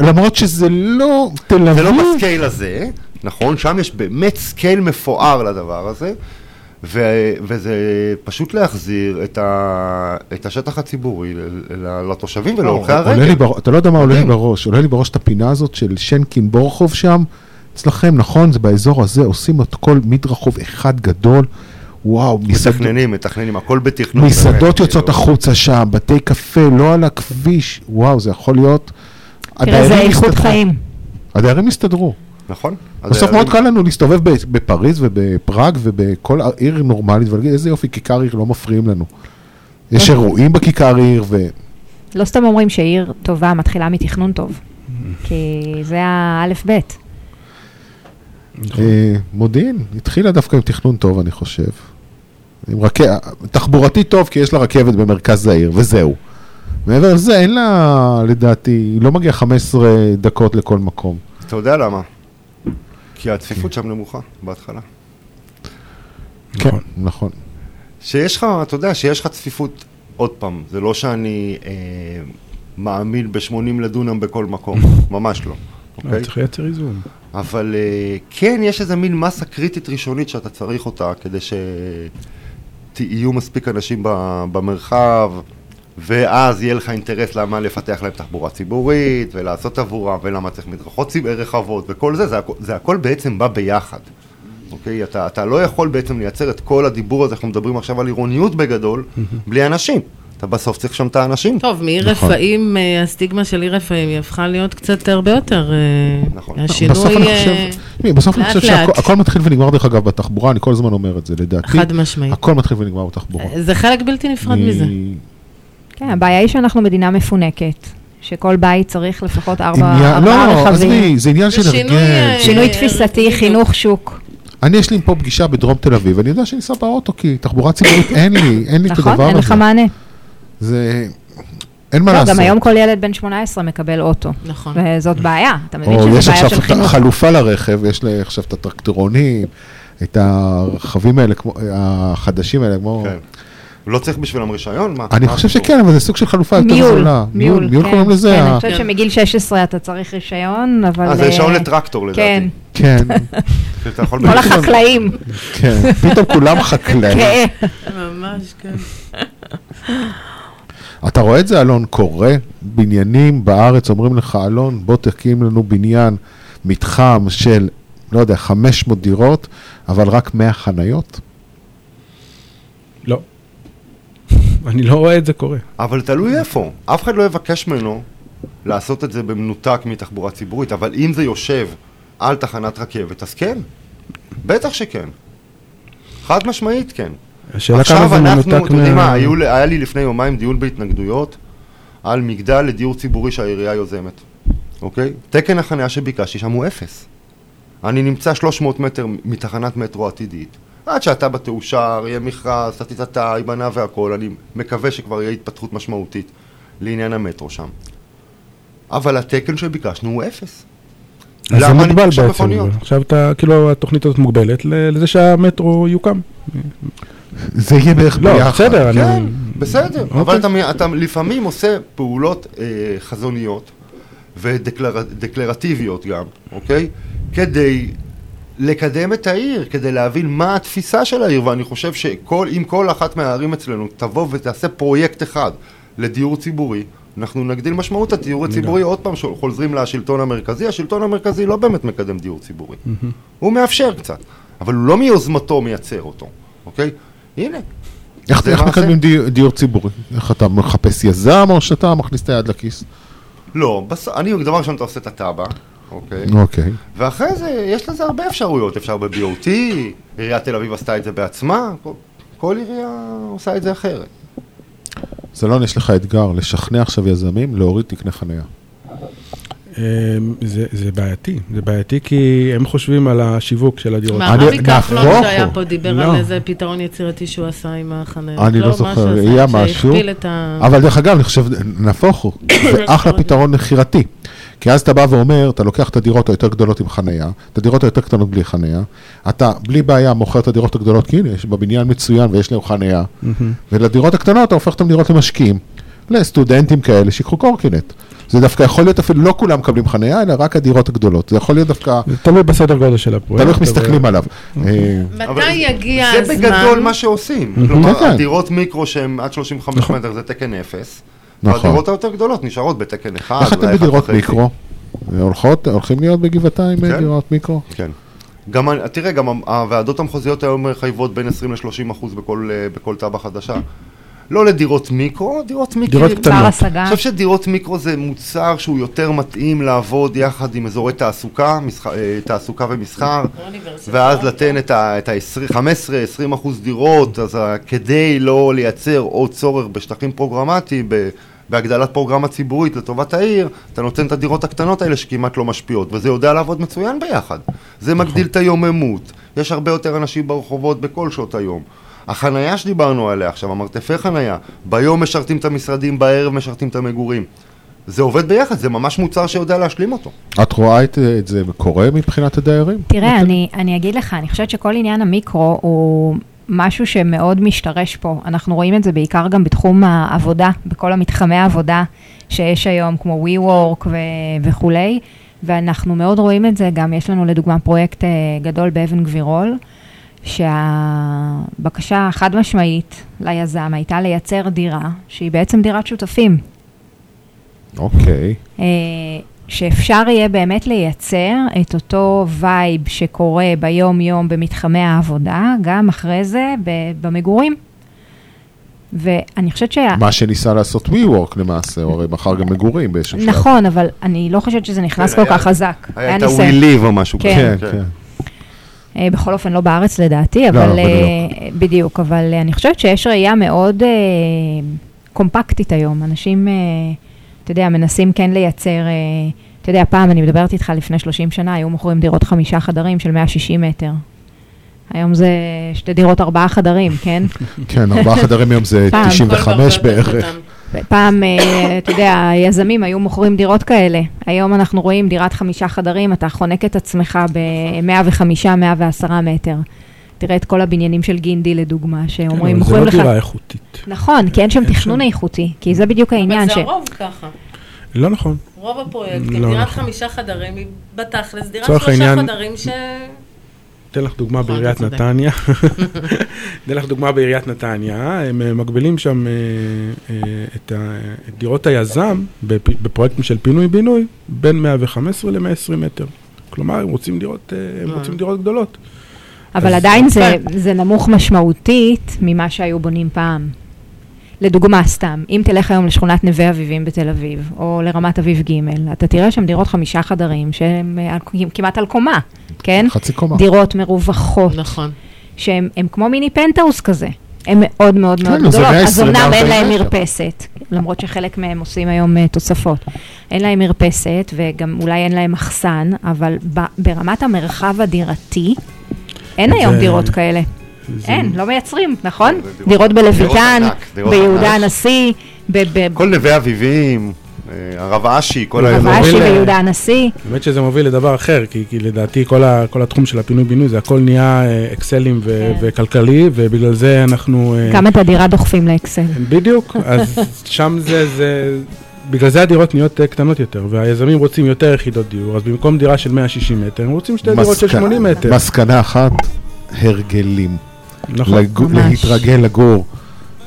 למרות שזה לא תל אביב, זה לא ב scale הזה, נכון? שם יש באמת scale מפואר לדבר הזה, ו- וזה פשוט להחזיר את, ה- את השטח הציבורי ל- לתושבים ולהולכי עולה לי הרגל. בר... אתה לא יודע מה עולה לי מדהים. בראש, עולה לי בראש את הפינה הזאת של שנקין בורחוב שם, אצלכם, נכון? זה באזור הזה, עושים את כל מדרחוב אחד גדול, וואו, מסעדות, מתכננים, מתכננים, הכל בתכנון. מסעדות באמת, יוצאות כאילו. החוצה שם, בתי קפה, לא על הכביש, וואו, זה יכול להיות... תראה, זה איכות. חיים. הדיירים יסתדרו. נכון. בסוף הדיירים- מאוד קל לנו להסתובב בפריז ובפראג ובכל עיר נורמלית ולהגיד איזה יופי, כיכר עיר לא מפריעים לנו. יש אירועים בכיכר עיר, ו... לא סתם אומרים שעיר טובה מתחילה מתכנון טוב. כי זה האלף-בית. אה, מודיעין התחילה דווקא עם תכנון טוב, אני חושב. עם רכ... תחבורתי טוב, כי יש לה רכבת במרכז העיר, וזהו. מעבר לזה, אין לה, לדעתי, היא לא מגיעה 15 דקות לכל מקום. אתה יודע למה? כי הצפיפות שם נמוכה בהתחלה. כן, נכון. נכון. שיש לך, אתה יודע, שיש לך צפיפות, עוד פעם, זה לא שאני אה, מאמין ב-80 לדונם בכל מקום, ממש לא, לא, אוקיי? צריך לייצר איזון. אבל אה, כן, יש איזה מין מסה קריטית ראשונית שאתה צריך אותה כדי שיהיו מספיק אנשים במרחב, ואז יהיה לך אינטרס למה לפתח להם תחבורה ציבורית, ולעשות עבורם, ולמה צריך מדרכות רחבות, וכל זה, זה, הכ- זה הכל בעצם בא ביחד. אוקיי? אתה, אתה לא יכול בעצם לייצר את כל הדיבור הזה, אנחנו מדברים עכשיו על עירוניות בגדול, בלי אנשים. אתה בסוף צריך שם את האנשים. טוב, מעיר נכון. רפאים, אה, הסטיגמה של עיר רפאים היא הפכה להיות קצת הרבה יותר... אה, נכון. בסוף השינוי אני אה, חושב, תשמעי, בסוף אני לאט חושב לאט. שהכל הכל מתחיל ונגמר, דרך אגב, בתחבורה, אני כל הזמן אומר את זה, לדעתי. חד משמעית. הכל מתחיל ונגמר בתחבורה. זה חלק בלתי נפרד אני- מזה. כן, הבעיה היא שאנחנו מדינה מפונקת, שכל בית צריך לפחות ארבע עניין- לא, רכבים. עזבי, זה עניין של הרגל. אה, שינוי אה, תפיסתי. חינוך שוק. אני, יש לי פה פגישה בדרום תל אביב, אני יודע שאני אסע באוטו, כי תחבורה ציבורית אין לי, אין לי את נכון? הדבר אין לך הזה. מענה. זה... אין מה לא, לעשות. גם היום כל ילד בן 18 מקבל אוטו. נכון. וזאת בעיה. אתה מבין או יש שזו בעיה עכשיו של חינוך. חלופה לרכב, יש לי עכשיו את הטרקטורונים, את הרכבים האלה, כמו, החדשים האלה, כמו... כן. לא צריך בשבילם רישיון? מה? אני מה חושב? שכן, אבל זה סוג של חלופה יותר זולה. מיול, מיול כן. קוראים לזה? כן, ה- אני חושבת כן. שמגיל 16 אתה צריך רישיון, אבל... אה, זה רישיון אה, לטרקטור לדעתי. כן, כן, כל החקלאים. כן. פתאום כולם חקלאים. כן. ממש, כן. אתה רואה את זה, אלון, קורה? בניינים בארץ אומרים לך, אלון, בוא תקים לנו בניין, מתחם של, לא יודע, 500 דירות, אבל רק 100 חניות? לא. אני לא רואה את זה קורה. אבל תלוי איפה. אף אחד לא יבקש ממנו לעשות את זה במנותק מתחבורה ציבורית, אבל אם זה יושב על תחנת רכבת, אז כן. בטח שכן. חד משמעית כן. השאלה כמה עכשיו זה אנחנו, מנותק אתם יודעים מה, מה... היה לי לפני יומיים דיון בהתנגדויות על מגדל לדיור ציבורי שהעירייה יוזמת, אוקיי? תקן החניה שביקשתי שם הוא אפס. אני נמצא 300 מטר מתחנת מטרו עתידית. עד שאתה בתאושר, יהיה מכרז, טה-טה-טה, ייבנה והכל, אני מקווה שכבר יהיה התפתחות משמעותית לעניין המטרו שם. אבל התקן שביקשנו הוא אפס. אז זה מוגבל בעצם. עכשיו אתה, כאילו, התוכנית הזאת מוגבלת לזה שהמטרו יוקם. זה יהיה בערך לא, ביחד. בסדר, אני... כן, בסדר, אוקיי. אבל אתה, אתה לפעמים עושה פעולות אה, חזוניות ודקלרטיביות גם, אוקיי? כדי לקדם את העיר, כדי להבין מה התפיסה של העיר, ואני חושב שאם כל אחת מהערים אצלנו תבוא ותעשה פרויקט אחד לדיור ציבורי, אנחנו נגדיל משמעות הדיור הציבורי, עוד פעם חוזרים לשלטון המרכזי, השלטון המרכזי לא באמת מקדם דיור ציבורי, הוא מאפשר קצת, אבל הוא לא מיוזמתו מייצר אותו, אוקיי? הנה. איך איך מקדמים די- דיור ציבורי? איך אתה מחפש יזם או שאתה מכניס את היד לכיס? לא, בס... אני, דבר ראשון אתה עושה את התב"ע, אוקיי? אוקיי. ואחרי זה, יש לזה הרבה אפשרויות, אפשר ב-BOT, עיריית תל אביב עשתה את זה בעצמה, כל, כל עירייה עושה את זה אחרת. זלון, יש לך אתגר לשכנע עכשיו יזמים להוריד תקני חניה. אה, זה, זה בעייתי, זה בעייתי כי הם חושבים על השיווק של הדירות. מה, אני- רבי כחלון שהיה. פה דיבר לא. על איזה פתרון יצירתי שהוא עשה עם החניה. אני לא מה זוכר, היה משהו. ה... אבל דרך אגב, אני חושב, נהפוך הוא, זה אחלה פתרון מכירתי. כי אז אתה בא ואומר, אתה לוקח את הדירות היותר גדולות עם חניה, את הדירות היותר קטנות בלי חניה, אתה בלי בעיה מוכר את הדירות הגדולות, כי הנה, יש בבניין מצוין ויש להם חניה, ולדירות הקטנות אתה הופך אותן דירות למשקיעים, לסטודנטים כאלה שיקחו קורקינט. זה דווקא יכול להיות אפילו, לא כולם מקבלים חניה, אלא רק הדירות הגדולות. זה יכול להיות דווקא, זה תלוי בסדר גודל של הפרויקט. תלוי איך מסתכלים עליו. אה, מתי יגיע זה הזמן? בגדול מה שעושים. כן, כלומר, כן. הדירות מיקרו שהן עד 35 מטר זה תקן אפס, נכון. והדירות היותר גדולות נשארות בתקן אחד. איך אתם בדירות. מיקרו? הולכות, הולכים להיות בגבעתיים אה, כן. דירות מיקרו? כן. גם, תראה, גם הוועדות המחוזיות היום מחייבות בין 20 ל-30 אחוז בכל, אה, בכל תב"ע חדשה. לא לדירות מיקרו, דירות מיקרו. דירות קטנות. אני חושב שדירות מיקרו זה מוצר שהוא יותר מתאים לעבוד יחד עם אזורי תעסוקה. אה, תעסוקה ומסחר, ואז לתן את ה-15-20 אחוז דירות, אז כדי לא לייצר עוד צורך בשטחים פרוגרמטיים, ב- בהגדלת פרוגרמה ציבורית לטובת העיר, אתה נותן את הדירות הקטנות האלה שכמעט לא משפיעות, וזה יודע לעבוד מצוין ביחד. זה מגדיל את היוממות, יש הרבה יותר אנשים ברחובות בכל שעות היום. החנייה שדיברנו עליה עכשיו, המרתפי חנייה, ביום משרתים את המשרדים, בערב משרתים את המגורים. זה עובד ביחד, זה ממש מוצר שיודע להשלים אותו. את רואה את, את זה קורה מבחינת הדיירים? תראה, אני, אני אגיד לך, אני חושבת שכל עניין המיקרו הוא משהו שמאוד משתרש פה. אנחנו רואים את זה בעיקר גם בתחום העבודה, בכל המתחמי העבודה שיש היום, כמו WeWork ו- וכולי, ואנחנו מאוד רואים את זה, גם יש לנו לדוגמה פרויקט אה, גדול באבן גבירול, שהבקשה החד משמעית ליזם הייתה לייצר דירה, שהיא בעצם דירת שותפים. אוקיי. אה, שאפשר יהיה באמת לייצר את אותו vibe שקורה ביום-יום במתחמי העבודה, גם אחרי זה במגורים. ואני חושבת שה... מה שניסה לעשות WeWork למעשה, הוא הרי מכר גם מגורים באיזשהו שלב. נכון, אבל אני לא חושבת שזה נכנס כן, כל כך חזק. היה את ניסיון. ה-We Live או משהו כן. כן, כן. אה, בכל אופן, לא בארץ לדעתי, לא, אבל... בניו אה, בדיוק, אבל אה, אני חושבת שיש ראייה מאוד אה, קומפקטית היום. אנשים, אה, אתה יודע, מנסים כן לייצר... אה, אתה יודע, פעם, אני מדברת איתך לפני 30 שנה, היו מוכרים דירות חמישה חדרים של 160 מטר. היום זה שתי דירות ארבעה חדרים, כן? כן, ארבעה חדרים היום זה פעם, 95 כל יותר בערך. פעם, אה, אתה יודע, היזמים היו מוכרים דירות כאלה. היום אנחנו רואים דירת חמישה חדרים, אתה חונק את עצמך ב-105, 110 מטר. תראה את כל הבניינים של גינדי, לדוגמה, שאומרים, כן, זה מוכרים לא לך... דירה איכותית. נכון, כי אין שם תכנון שם. איכותי, כי זה בדיוק העניין. אבל. זה הרוב ככה. לא נכון. רוב הפרויקטים, לא דירת נכון. חמישה חדרים היא בתכלס, דירת שלושה העניין- חדרים ש... אתן לך דוגמה נכון, בעיריית. נתניה. אתן לך דוגמה בעיריית נתניה, הם אה, מגבילים שם אה, אה, את דירות היזם בפ- בפרויקטים של פינוי-בינוי בין 115 ל-120 מטר. כלומר, הם רוצים דירות, הם. רוצים דירות גדולות. אבל עדיין זה, כן. זה נמוך משמעותית ממה שהיו בונים פעם. לדוגמה, סתם, אם תלך היום לשכונת נווה אביבים בתל אביב, או לרמת אביב ג', אתה תראה שם דירות חמישה חדרים שהן אה, כמעט על קומה, כן? חצי קומה. דירות מרווחות, נכון. שהן הן כמו מיני פנטהאוס כזה. הן מאוד מאוד מאוד כן, זה גדולות, 120, אז אמנם אין 140 להם מטר. מרפסת, למרות שחלק מהם עושים היום אה, תוספות. אין להם מרפסת וגם אולי אין להם מחסן, אבל ב- ברמת המרחב הדירתי, אין היום דירות כאלה. אין, לא מייצרים, נכון? דירות- דירות ביהודה. הנשיא, כל נווה אביבים, אה, הרב אשי, כל זה האזור. בבאשי מוביל ל- ביהודה הנשיא. האמת שזה מוביל לדבר אחר, כי, כי לדעתי כל, ה, כל התחום של הפינוי-בינוי זה הכל נהיה אה, אקסלים ו, כן. וכלכלי, ובגלל זה אנחנו... אה, גם את הדירה דוחפים לאקסל. בדיוק, אז שם זה, זה, בגלל זה הדירות נהיות אה, קטנות יותר, והיזמים רוצים יותר יחידות דיור, אז במקום דירה של 160 מטר, הם רוצים שתי דירות של מסקנה- 80 מטר. מסקנה אחת, הרגלים. נכון. לגו- ממש. להתרגל לגור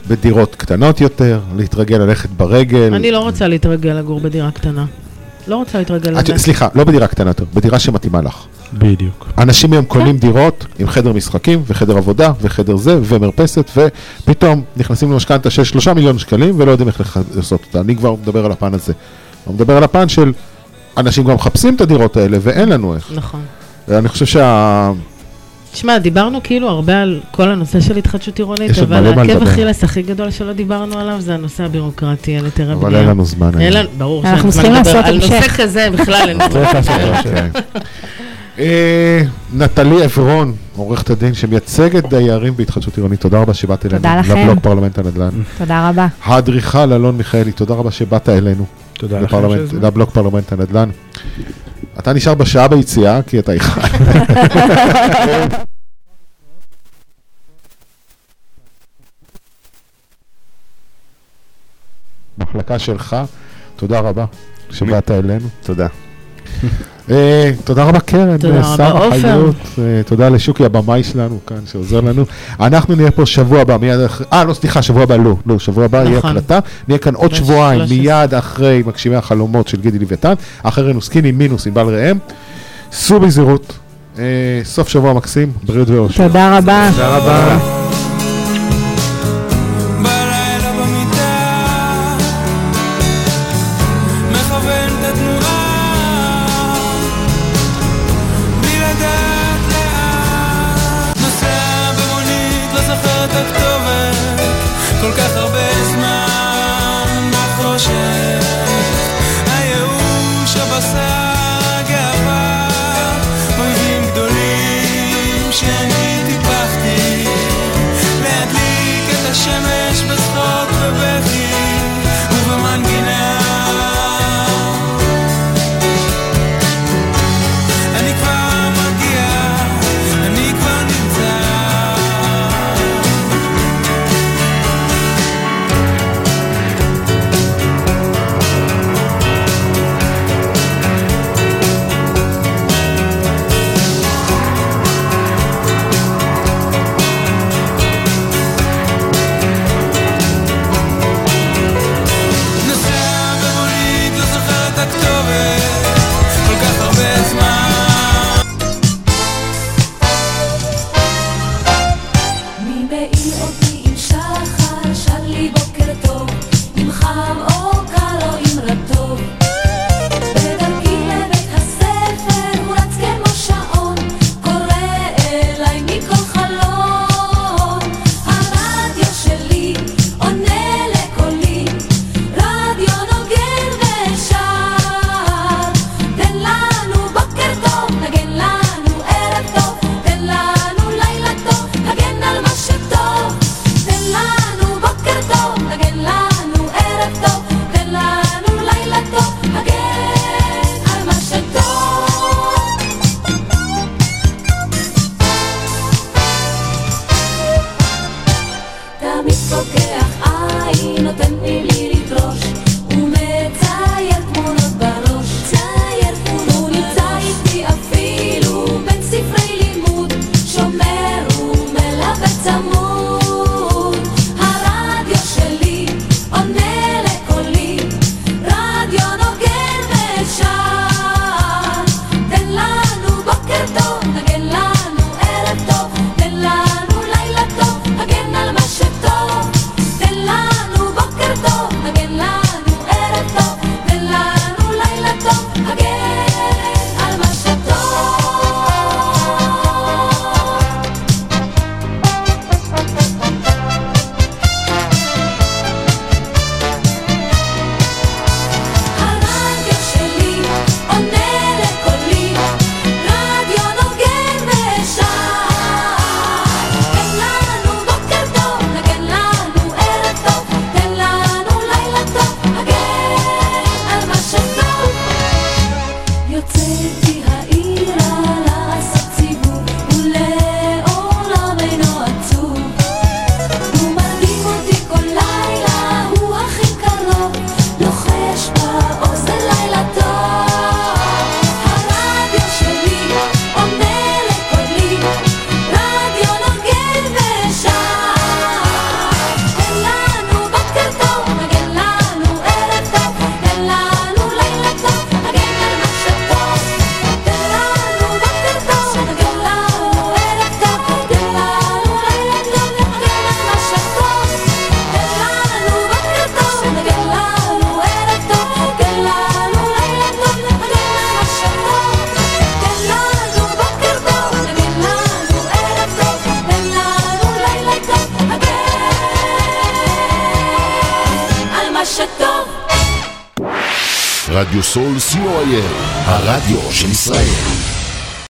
בדירות קטנות יותר, להתרגל ללכת ברגל. אני לא רוצה להתרגל לגור בדירה קטנה. לא רוצה להתרגל לזה. סליחה, לא בדירה קטנה יותר, בדירה שמתאימה לך. בדיוק. אנשים היום קונים דירות עם חדר משחקים וחדר עבודה וחדר זה ומרפסת ופתאום נכנסים למשכנתה של שלושה מיליון שקלים ולא יודעים איך לעשות אותה. אני כבר מדבר על הפן הזה. אני מדבר על הפן של אנשים כבר מחפשים את הדירות האלה ואין לנו איך. נכון. ואני חושב שה... תשמע, דיברנו כאילו הרבה על כל הנושא של התחדשות עירונית, אבל העקב. אכילס הכי גדול שלא דיברנו עליו זה הנושא הבירוקרטי, על היתרי בנייה. אבל אין לנו זמן אין. לנו, ברור אנחנו שאין זמן צריכים לדבר. לעשות על נושא. כזה בכלל אין כן. אה, נטלי עברון, עורכת הדין שמייצגת דיירים בהתחדשות עירונית, תודה רבה שבאת אלינו. תודה לכם. לבלוג פרלמנט הנדל"ן. תודה רבה. האדריכל אלון מיכאלי, תודה רבה שבאת אלינו. תודה לכם. לבלוג פרלמנט הנדל"ן. אתה נשאר בשעה ביציאה, כי אתה איחד. מחלקה שלך, תודה רבה שבאת אלינו. תודה. אה, תודה רבה קרן, תודה אה, שר. החיות, אה, תודה לשוקי הבמאי שלנו כאן שעוזר לנו. אנחנו נהיה פה שבוע הבא, מיד אחרי, אה לא סליחה, שבוע הבא לא, לא, שבוע הבא יהיה נכון. הקלטה, נהיה כאן עוד שבועיים, 13. מיד אחרי מגשימי החלומות של גידי לוויתן, אחרינו סקיני מינוס ענבל ראם, סעו בזהירות, סוף שבוע מקסים, בריאות ואושר. תודה רבה. תודה רבה.